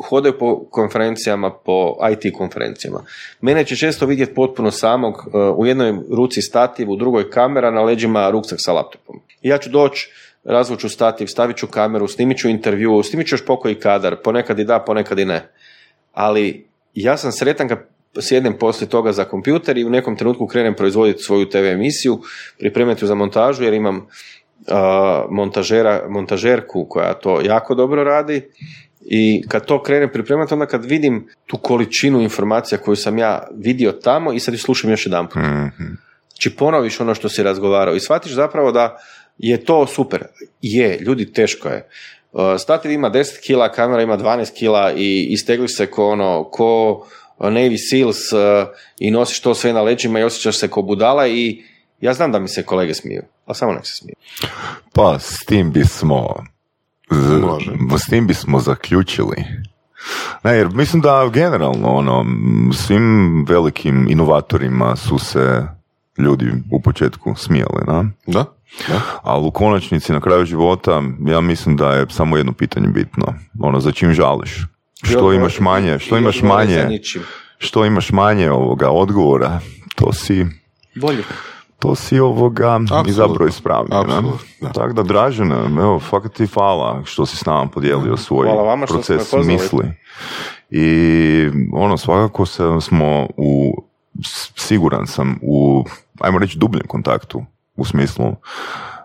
hodaju po konferencijama, po IT konferencijama, mene će često vidjeti potpuno samog, uh, u jednoj ruci stativ, u drugoj kamera, na leđima ruksak sa laptopom. I ja ću doći, razvuću stativ, stavit ću kameru, snimit ću intervju, snimit ću još pokoji kadar, ponekad i da, ponekad i ne. Ali ja sam sretan kad sjednem poslije toga za kompjuter i u nekom trenutku krenem proizvoditi svoju TV emisiju, pripremiti ju za montažu jer imam a, montažera, montažerku koja to jako dobro radi. I kad to krenem pripremati, onda kad vidim tu količinu informacija koju sam ja vidio tamo i sad ih slušam još jedan Znači ponoviš ono što si razgovarao i shvatiš zapravo da je to super. Je, ljudi, teško je. Uh, Stativ ima 10 kila, kamera ima 12 kila i istegliš se ko ono, ko Navy Seals uh, i nosiš to sve na leđima i osjećaš se ko budala i ja znam da mi se kolege smiju, ali samo nek se smiju. Pa s tim bismo z- Može. s tim bismo zaključili. Ne, jer mislim da generalno ono, svim velikim inovatorima su se ljudi u početku smijali, da? Da? Ali u konačnici na kraju života ja mislim da je samo jedno pitanje bitno. Ono, za čim žališ? Što imaš manje, što imaš manje, što imaš manje ovoga odgovora, to si Bolje. to si ovoga izabrao da. Tako da, Dražene, evo, fakat ti hvala što si s nama podijelio svoj vama što proces misli. I ono, svakako se, smo u, siguran sam, u, ajmo reći, dubljem kontaktu, u smislu,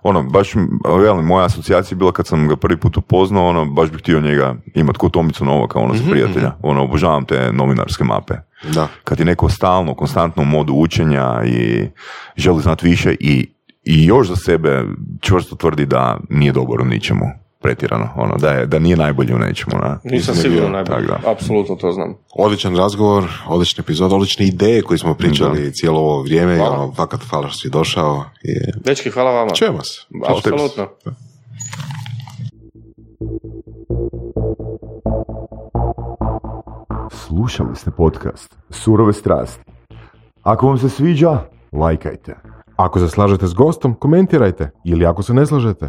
ono, baš, velim, moja asocijacija je bila kad sam ga prvi put upoznao, ono, baš bih htio njega imati ko Tomicu Novaka, ono, Mhm, za prijatelja. Ono, obožavam te novinarske mape Da. kad je neko stalno, konstantno u modu učenja i želi znati više i, i još za sebe čvrsto tvrdi da nije dobar u ničemu pretjerano, ono, da, je, da nije najbolji u nečemu. Na? Nisam sigurno najbolji. tak da. Apsolutno to znam. Odličan razgovor, odličan epizod, odlične ideje koje smo pričali cijelo ovo vrijeme. Hvala. Ono, fakat hvala što si došao. I... Dečki, hvala vama. Čujemo se. Apsolutno. Slušali ste podcast Surove strasti. Ako vam se sviđa, lajkajte. Ako se slažete s gostom, komentirajte. Ili ako se ne slažete,